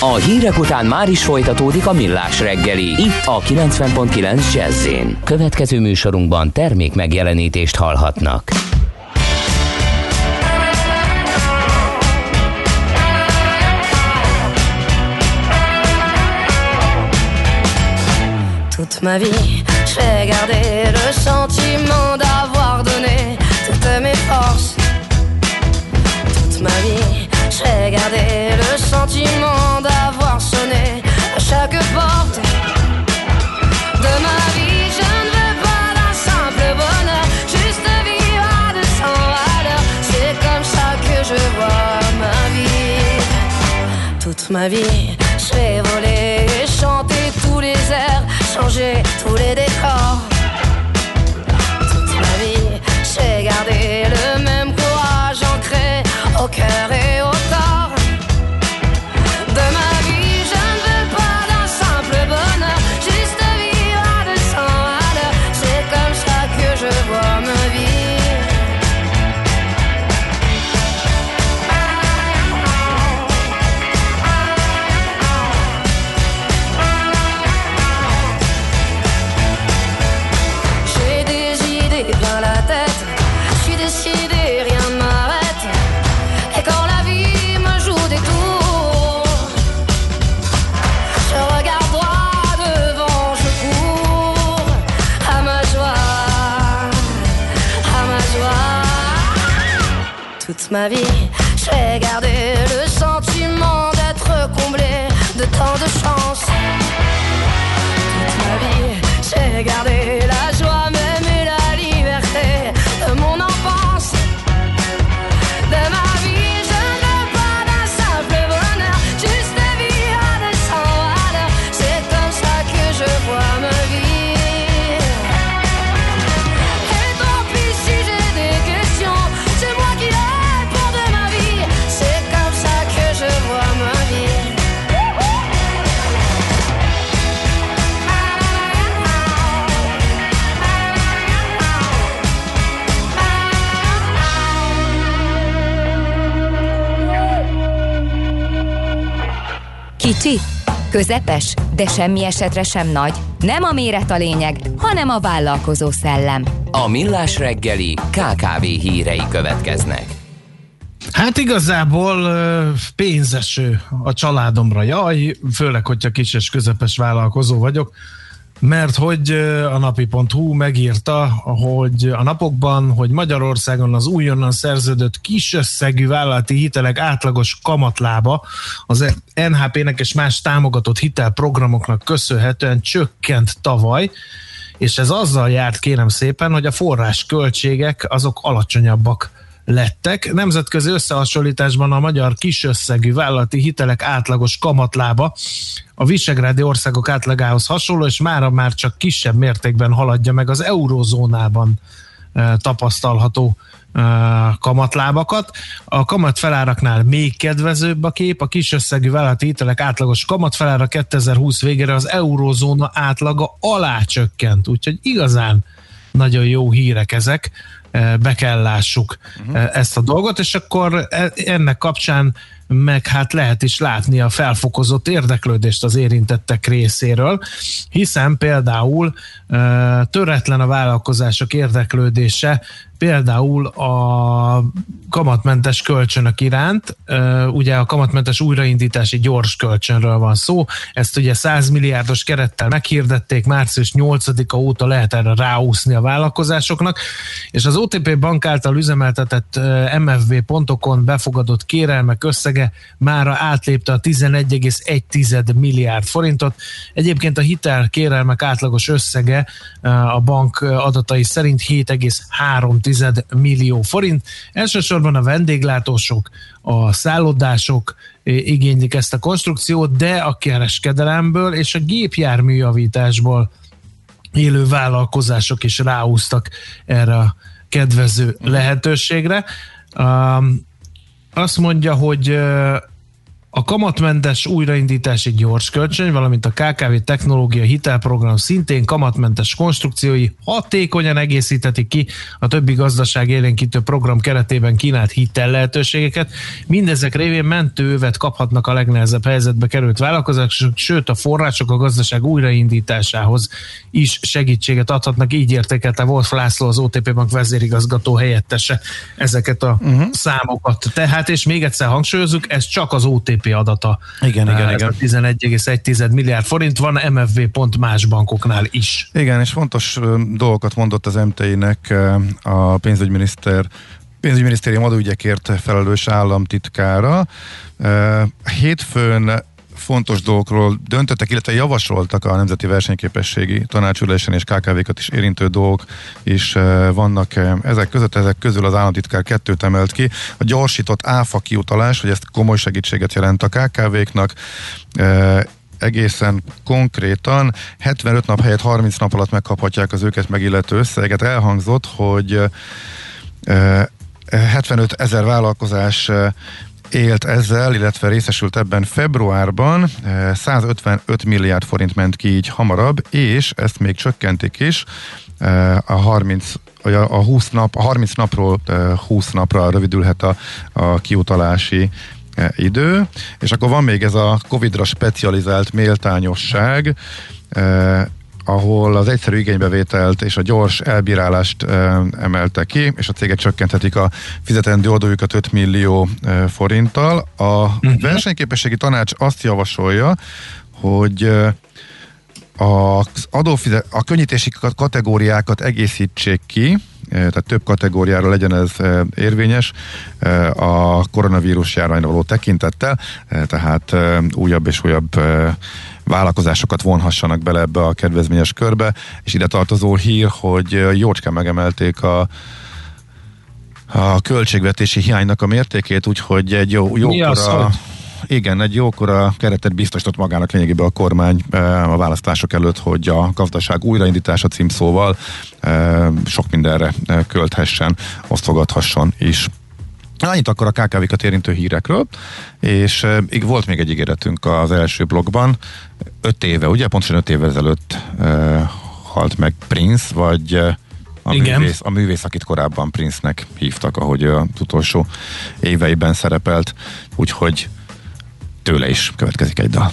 A hírek után már is folytatódik a millás reggeli, itt a 90.9 jazz Következő műsorunkban termék megjelenítést hallhatnak. Toute ma vie, j'ai gardé le sentiment d'avoir donné toutes mes forces. Toute ma vie, je vais garder le sentiment d'avoir sonné à chaque porte de ma vie. Je ne veux pas d'un simple bonheur, juste vivre 200 à l'heure. C'est comme ça que je vois ma vie. Toute ma vie, je vais voler et chanter tous les airs, changer tous les décors. Toute ma vie, j'ai gardé ma vie, je vais garder le sentiment d'être comblé de tant de chance. Toute ma vie, j'ai gardé közepes, de semmi esetre sem nagy. Nem a méret a lényeg, hanem a vállalkozó szellem. A Millás reggeli KKV hírei következnek. Hát igazából pénzeső a családomra, jaj, főleg, hogyha kis és közepes vállalkozó vagyok, mert hogy a napi.hu megírta, hogy a napokban, hogy Magyarországon az újonnan szerződött kis összegű vállalati hitelek átlagos kamatlába az NHP-nek és más támogatott hitelprogramoknak köszönhetően csökkent tavaly, és ez azzal járt kérem szépen, hogy a forrás költségek azok alacsonyabbak lettek. Nemzetközi összehasonlításban a magyar kisösszegű vállalati hitelek átlagos kamatlába a visegrádi országok átlagához hasonló, és mára már csak kisebb mértékben haladja meg az eurózónában eh, tapasztalható eh, kamatlábakat. A kamatfeláraknál még kedvezőbb a kép, a kisösszegű vállalati hitelek átlagos kamatfelára 2020 végére az eurózóna átlaga alá csökkent, úgyhogy igazán nagyon jó hírek ezek, be kell lássuk uh-huh. ezt a dolgot, és akkor e- ennek kapcsán meg hát lehet is látni a felfokozott érdeklődést az érintettek részéről, hiszen például eh, töretlen a vállalkozások érdeklődése például a kamatmentes kölcsönök iránt, ugye a kamatmentes újraindítási gyors kölcsönről van szó, ezt ugye 100 milliárdos kerettel meghirdették, március 8-a óta lehet erre ráúszni a vállalkozásoknak, és az OTP bank által üzemeltetett ö, MFB pontokon befogadott kérelmek összege mára átlépte a 11,1 milliárd forintot. Egyébként a hitel kérelmek átlagos összege a bank adatai szerint 7,3 millió forint. Elsősorban a vendéglátósok, a szállodások eh, igénylik ezt a konstrukciót, de a kereskedelemből és a gépjárműjavításból élő vállalkozások is ráúztak erre a kedvező lehetőségre. Um, azt mondja, hogy a kamatmentes újraindítási gyors kölcsön, valamint a KKV technológia hitelprogram szintén kamatmentes konstrukciói hatékonyan egészíthetik ki a többi gazdaság élénkítő program keretében kínált hitel lehetőségeket. Mindezek révén mentőövet kaphatnak a legnehezebb helyzetbe került vállalkozások, sőt a források a gazdaság újraindításához is segítséget adhatnak. Így értékelte Wolf László, az OTP Bank vezérigazgató helyettese ezeket a uh-huh. számokat. Tehát, és még egyszer hangsúlyozunk, ez csak az OTP GDP adata. Igen, igen, Ez igen. A 11,1 milliárd forint van MFV pont más bankoknál is. Igen, és fontos dolgokat mondott az MTI-nek a pénzügyminiszter pénzügyminisztérium adóügyekért felelős államtitkára. Hétfőn fontos dolgokról döntöttek, illetve javasoltak a Nemzeti Versenyképességi Tanácsülésen és KKV-kat is érintő dolgok is ö, vannak ö, ezek között. Ezek közül az államtitkár kettőt emelt ki. A gyorsított áfa kiutalás, hogy ezt komoly segítséget jelent a KKV-knak, Ö, egészen konkrétan 75 nap helyett 30 nap alatt megkaphatják az őket megillető összeget. Elhangzott, hogy ö, 75 ezer vállalkozás élt ezzel, illetve részesült ebben februárban, ö, 155 milliárd forint ment ki így hamarabb, és ezt még csökkentik is, ö, a 30 vagy a, a 20 nap, a 30 napról ö, 20 napra rövidülhet a, a kiutalási eh, idő, és akkor van még ez a Covid-ra specializált méltányosság, eh, ahol az egyszerű igénybevételt és a gyors elbírálást emelte ki, és a cégek csökkenthetik a fizetendő adójukat 5 millió forinttal. A versenyképességi tanács azt javasolja, hogy az adófizet, a könnyítési ka- kategóriákat egészítsék ki, eh, tehát több kategóriára legyen ez érvényes a koronavírus járványra való tekintettel, eh, tehát eh, újabb és újabb vállalkozásokat vonhassanak bele ebbe a kedvezményes körbe, és ide tartozó hír, hogy jócskán megemelték a a költségvetési hiánynak a mértékét, úgyhogy egy jó, Mi az, jókora, hogy? igen, egy jókora keretet biztosított magának lényegében a kormány a választások előtt, hogy a gazdaság újraindítása címszóval sok mindenre költhessen, osztogathasson is. Annyit akkor a KKV-kat érintő hírekről, és e, így volt még egy ígéretünk az első blogban, öt éve, ugye? Pontosan öt évvel ezelőtt e, halt meg Prince, vagy e, a Igen. művész, a művész, akit korábban Prince-nek hívtak, ahogy az utolsó éveiben szerepelt, úgyhogy tőle is következik egy dal.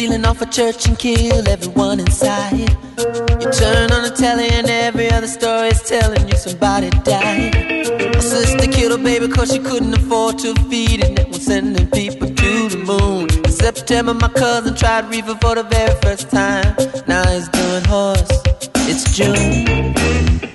Ceiling off a church and kill everyone inside. You turn on the telly and every other story is telling you somebody died. My sister killed her baby cause she couldn't afford to feed it. And was sending people to the moon. In September, my cousin tried reefer for the very first time. Now he's doing horse. It's June.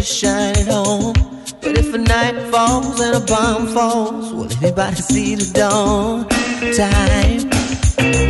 Just shine at home. But if a night falls and a bomb falls, will anybody see the dawn? Time.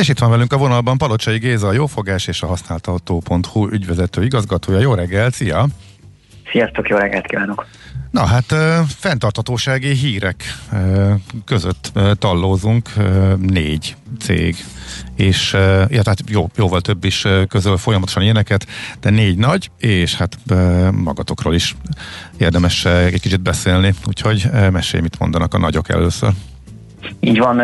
És itt van velünk a vonalban Palocsai Géza, a jófogás és a használtautó.hu ügyvezető igazgatója. Jó reggelt, szia! Sziasztok, jó reggelt kívánok! Na hát fenntartatósági hírek között tallózunk négy cég, és ja, tehát jó, jóval több is közöl folyamatosan ilyeneket, de négy nagy, és hát magatokról is érdemes egy kicsit beszélni, úgyhogy mesélj, mit mondanak a nagyok először. Így van,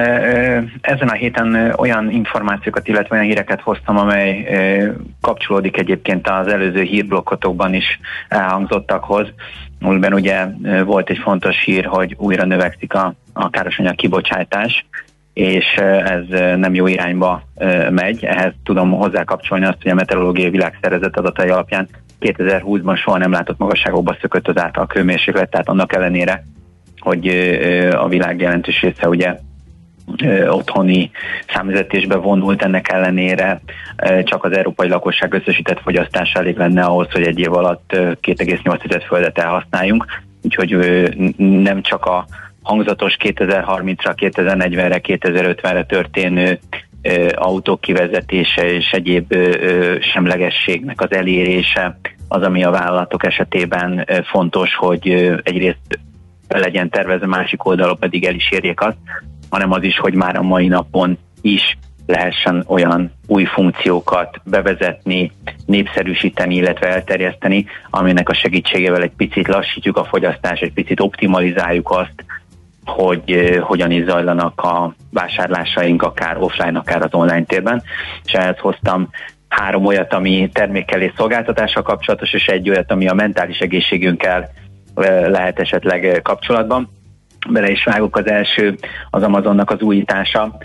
ezen a héten olyan információkat, illetve olyan híreket hoztam, amely kapcsolódik egyébként az előző hírblokkotokban is elhangzottakhoz. Amiben ugye volt egy fontos hír, hogy újra növekszik a, a károsanyag kibocsátás, és ez nem jó irányba megy. Ehhez tudom hozzákapcsolni azt, hogy a Meteorológiai Világszervezet adatai alapján 2020-ban soha nem látott magasságokba szökött az átlag hőmérséklet, tehát annak ellenére, hogy a világ jelentős része ugye otthoni számüzetésbe vonult, ennek ellenére csak az európai lakosság összesített fogyasztás elég lenne ahhoz, hogy egy év alatt 2,8 földet elhasználjunk, úgyhogy nem csak a hangzatos 2030-ra, 2040-re, 2050-re történő autók kivezetése és egyéb semlegességnek az elérése az, ami a vállalatok esetében fontos, hogy egyrészt legyen tervezve, másik oldalon pedig el is érjék azt, hanem az is, hogy már a mai napon is lehessen olyan új funkciókat bevezetni, népszerűsíteni, illetve elterjeszteni, aminek a segítségével egy picit lassítjuk a fogyasztást, egy picit optimalizáljuk azt, hogy uh, hogyan is zajlanak a vásárlásaink, akár offline, akár az online térben. És ehhez hoztam három olyat, ami termékkel és szolgáltatással kapcsolatos, és egy olyat, ami a mentális egészségünkkel lehet esetleg kapcsolatban. Bele is vágok az első, az Amazonnak az újítása.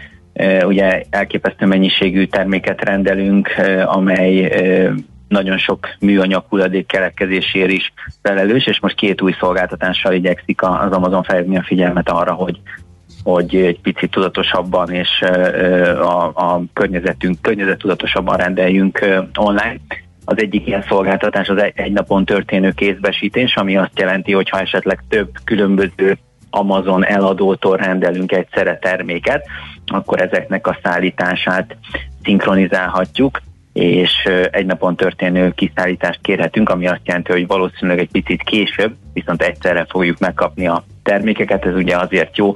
Ugye elképesztő mennyiségű terméket rendelünk, amely nagyon sok műanyag hulladék keletkezésért is felelős, és most két új szolgáltatással igyekszik az Amazon felhívni a figyelmet arra, hogy hogy egy picit tudatosabban és a, a környezetünk, környezet tudatosabban rendeljünk online. Az egyik ilyen szolgáltatás az egy napon történő kézbesítés, ami azt jelenti, hogy ha esetleg több különböző Amazon eladótól rendelünk egyszerre terméket, akkor ezeknek a szállítását szinkronizálhatjuk, és egy napon történő kiszállítást kérhetünk, ami azt jelenti, hogy valószínűleg egy picit később, viszont egyszerre fogjuk megkapni a termékeket. Ez ugye azért jó,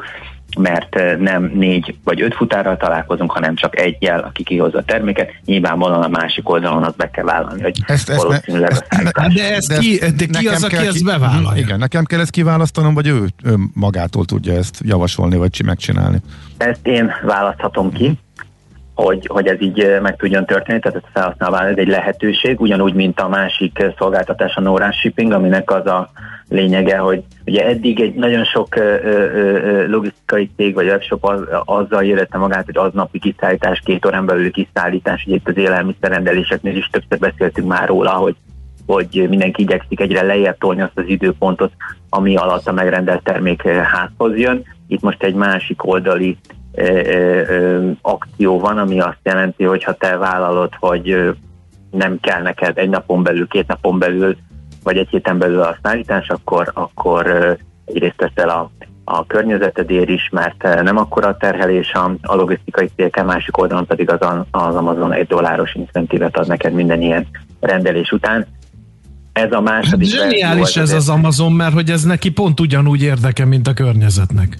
mert eh, nem négy vagy öt futárral találkozunk, hanem csak egy jel, aki kihozza a terméket. Nyilvánvalóan a másik oldalon azt be kell vállalni, hogy ezt, ezt valószínűleg a szállítás. De, ez ki, de ki az, aki ezt bevállalja? Igen, nekem kell ezt kiválasztanom, vagy ő, ő magától tudja ezt javasolni, vagy megcsinálni? Ezt én választhatom ki hogy, hogy ez így eh, meg tudjon történni, tehát ezt felhasználva ez egy lehetőség, ugyanúgy, mint a másik szolgáltatás, a no shipping, aminek az a lényege, hogy ugye eddig egy nagyon sok logisztikai cég vagy webshop az, azzal érette magát, hogy aznapi kiszállítás, két órán belül kiszállítás, ugye itt az élelmiszerrendeléseknél is többször beszéltünk már róla, hogy hogy mindenki igyekszik egyre lejjebb tolni azt az időpontot, ami alatt a megrendelt termék házhoz jön. Itt most egy másik oldali ö, ö, akció van, ami azt jelenti, hogy ha te vállalod, hogy nem kell neked egy napon belül, két napon belül vagy egy héten belül a szállítás, akkor, akkor egyrészt teszel a, a környezetedért is, mert nem akkora a terhelés a, a logisztikai célkel, másik oldalon pedig az, az Amazon egy dolláros incentívet ad neked minden ilyen rendelés után. Ez a második hát Zseniális ez az Amazon, mert hogy ez neki pont ugyanúgy érdeke, mint a környezetnek.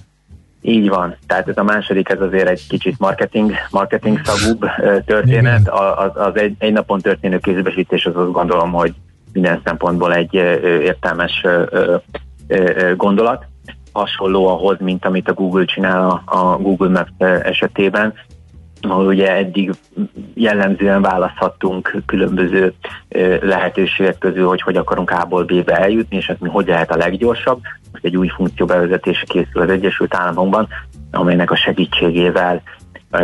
Így van, tehát ez a második, ez azért egy kicsit marketing, marketing szagúbb történet, az, az egy, egy napon történő kézbesítés, az azt gondolom, hogy minden szempontból egy értelmes gondolat. Hasonló ahhoz, mint amit a Google csinál a Google Maps esetében. ahol ugye eddig jellemzően választhattunk különböző lehetőségek közül, hogy hogy akarunk A-ból B-be eljutni, és ez mi hogy lehet a leggyorsabb. Most egy új funkció bevezetése készül az Egyesült Államokban, amelynek a segítségével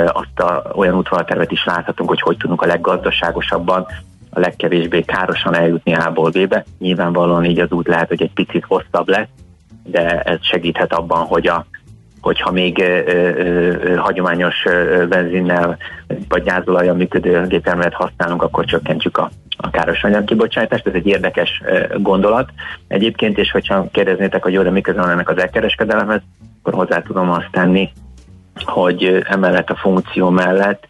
azt a, olyan útvonaltervet is láthatunk, hogy hogy tudunk a leggazdaságosabban, a legkevésbé károsan eljutni A-ból B-be. Nyilvánvalóan így az út lehet, hogy egy picit hosszabb lesz, de ez segíthet abban, hogy a hogyha még ö, ö, hagyományos benzinnel vagy gázolajjal működő gépjárművet használunk, akkor csökkentsük a, a káros anyag kibocsátást. Ez egy érdekes gondolat. Egyébként, és hogyha kérdeznétek, hogy jó, de miközben ennek az elkereskedelemhez, akkor hozzá tudom azt tenni, hogy emellett a funkció mellett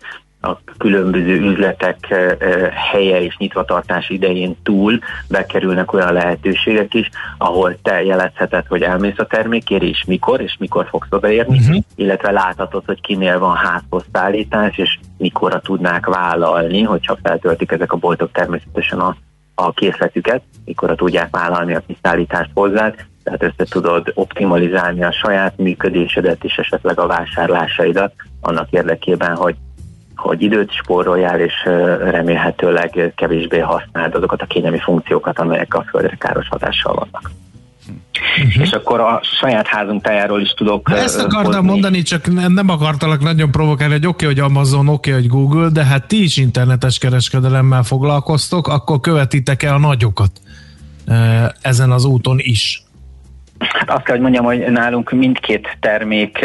a különböző üzletek ö, ö, helye és nyitvatartás idején túl bekerülnek olyan lehetőségek is, ahol te jelezheted, hogy elmész a termékért, és mikor, és mikor fogsz odaérni, uh-huh. illetve láthatod, hogy kinél van házhoz szállítás, és mikorra tudnák vállalni, hogyha feltöltik ezek a boltok természetesen a, a készletüket, mikorra tudják vállalni a kiszállítást hozzád, tehát össze tudod optimalizálni a saját működésedet és esetleg a vásárlásaidat annak érdekében, hogy hogy időt spóroljál, és remélhetőleg kevésbé használd azokat a kényelmi funkciókat, amelyek a földre káros hatással vannak. Uh-huh. És akkor a saját házunk tájáról is tudok. De ezt akartam hozni. mondani, csak nem, akartalak nagyon provokálni, hogy oké, okay, hogy Amazon, oké, okay, hogy Google, de hát ti is internetes kereskedelemmel foglalkoztok, akkor követitek el a nagyokat ezen az úton is. Hát azt kell, hogy mondjam, hogy nálunk mindkét termék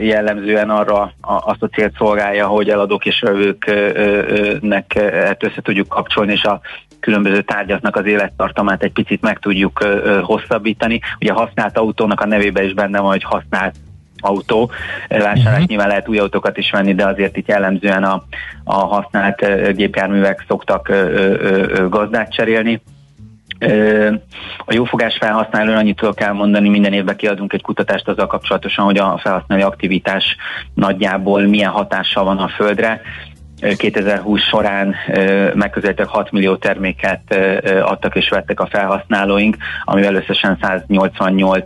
jellemzően arra azt a célt szolgálja, hogy eladók és vevőknek ezt össze tudjuk kapcsolni, és a különböző tárgyaknak az élettartamát egy picit meg tudjuk hosszabbítani. Ugye a használt autónak a nevében is benne van, hogy használt autó. Vásárlás uh-huh. nyilván lehet új autókat is venni, de azért itt jellemzően a, a használt gépjárművek szoktak gazdát cserélni. A jófogás felhasználóra annyit tudok elmondani, minden évben kiadunk egy kutatást azzal kapcsolatosan, hogy a felhasználói aktivitás nagyjából milyen hatással van a földre. Ö, 2020 során megközelítőleg 6 millió terméket adtak és vettek a felhasználóink, amivel összesen 188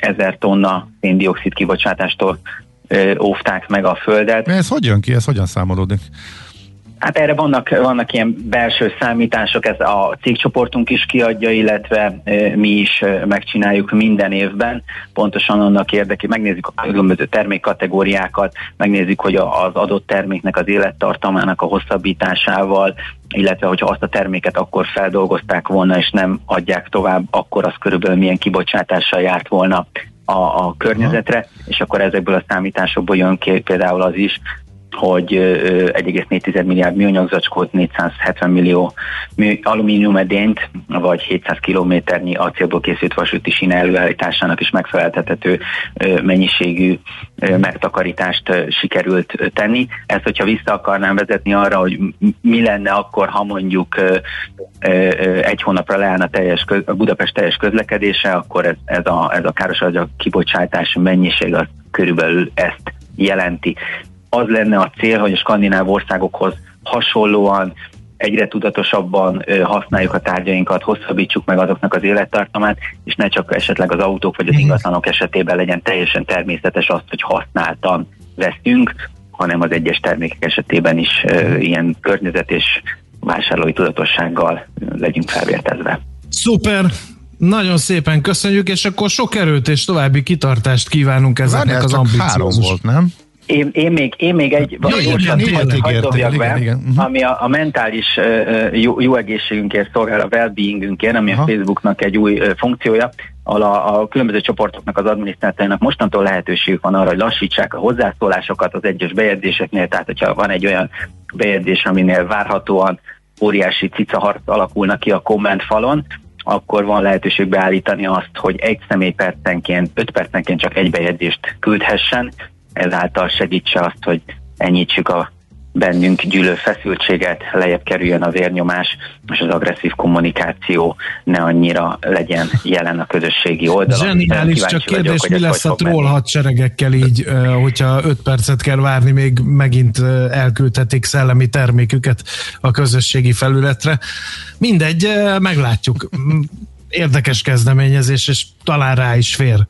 ezer tonna széndiokszid kibocsátástól óvták meg a földet. Ez hogy ki, ez hogyan számolódik? Hát erre vannak, vannak ilyen belső számítások, ez a cégcsoportunk is kiadja, illetve mi is megcsináljuk minden évben, pontosan annak érdekében, megnézzük a különböző termékkategóriákat, megnézzük, hogy az adott terméknek az élettartamának a hosszabbításával, illetve hogyha azt a terméket akkor feldolgozták volna, és nem adják tovább, akkor az körülbelül milyen kibocsátással járt volna a, a környezetre, és akkor ezekből a számításokból jön ki például az is, hogy ö, 1,4 milliárd műanyag zacskót, 470 millió mű, alumíniumedényt, vagy 700 kilométernyi acélból készült vasúti síne előállításának is megfeleltethető mennyiségű megtakarítást sikerült tenni. Ezt, hogyha vissza akarnám vezetni arra, hogy mi lenne akkor, ha mondjuk egy hónapra leállna teljes köz, a Budapest teljes közlekedése, akkor ez, ez a, ez a károsanyag kibocsátás mennyiség az körülbelül ezt jelenti az lenne a cél, hogy a skandináv országokhoz hasonlóan egyre tudatosabban használjuk a tárgyainkat, hosszabbítsuk meg azoknak az élettartamát, és ne csak esetleg az autók vagy az ingatlanok esetében legyen teljesen természetes azt, hogy használtan veszünk, hanem az egyes termékek esetében is ö, ilyen környezet és vásárlói tudatossággal legyünk felvértezve. Szuper! Nagyon szépen köszönjük, és akkor sok erőt és további kitartást kívánunk ezeknek Várjál, az csak három ambiciózus. volt, nem? Én, én, még, én még egy gyorsan igen, be, igen, mhm. ami a, a mentális ö, jó, jó egészségünkért szolgál, a well-beingünkért, ami a Facebooknak egy új ö, funkciója, ahol a, a különböző csoportoknak, az adminisztrátorainak mostantól lehetőségük van arra, hogy lassítsák a hozzászólásokat az egyes bejegyzéseknél, tehát hogyha van egy olyan bejegyzés, aminél várhatóan óriási cicaharc alakulna ki a komment falon, akkor van lehetőség beállítani azt, hogy egy személy percenként, öt percenként csak egy bejegyzést küldhessen, ezáltal segítse azt, hogy enyhítsük a bennünk gyűlő feszültséget, lejjebb kerüljön a vérnyomás, és az agresszív kommunikáció ne annyira legyen jelen a közösségi oldalon. Zseniális, csak kérdés, vagyok, mi lesz a troll hadseregekkel így, hogyha 5 percet kell várni, még megint elküldhetik szellemi terméküket a közösségi felületre. Mindegy, meglátjuk. Érdekes kezdeményezés, és talán rá is fér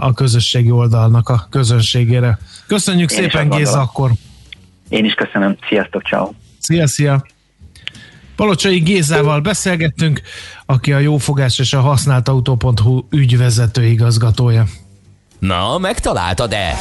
a közösségi oldalnak a közönségére. Köszönjük Én szépen, Géza, akkor Én is köszönöm. Sziasztok, ciao. Szia, szia! Palocsai Gézával beszélgettünk, aki a jófogás és a használt autó.hu ügyvezető igazgatója. Na, megtaláltad-e?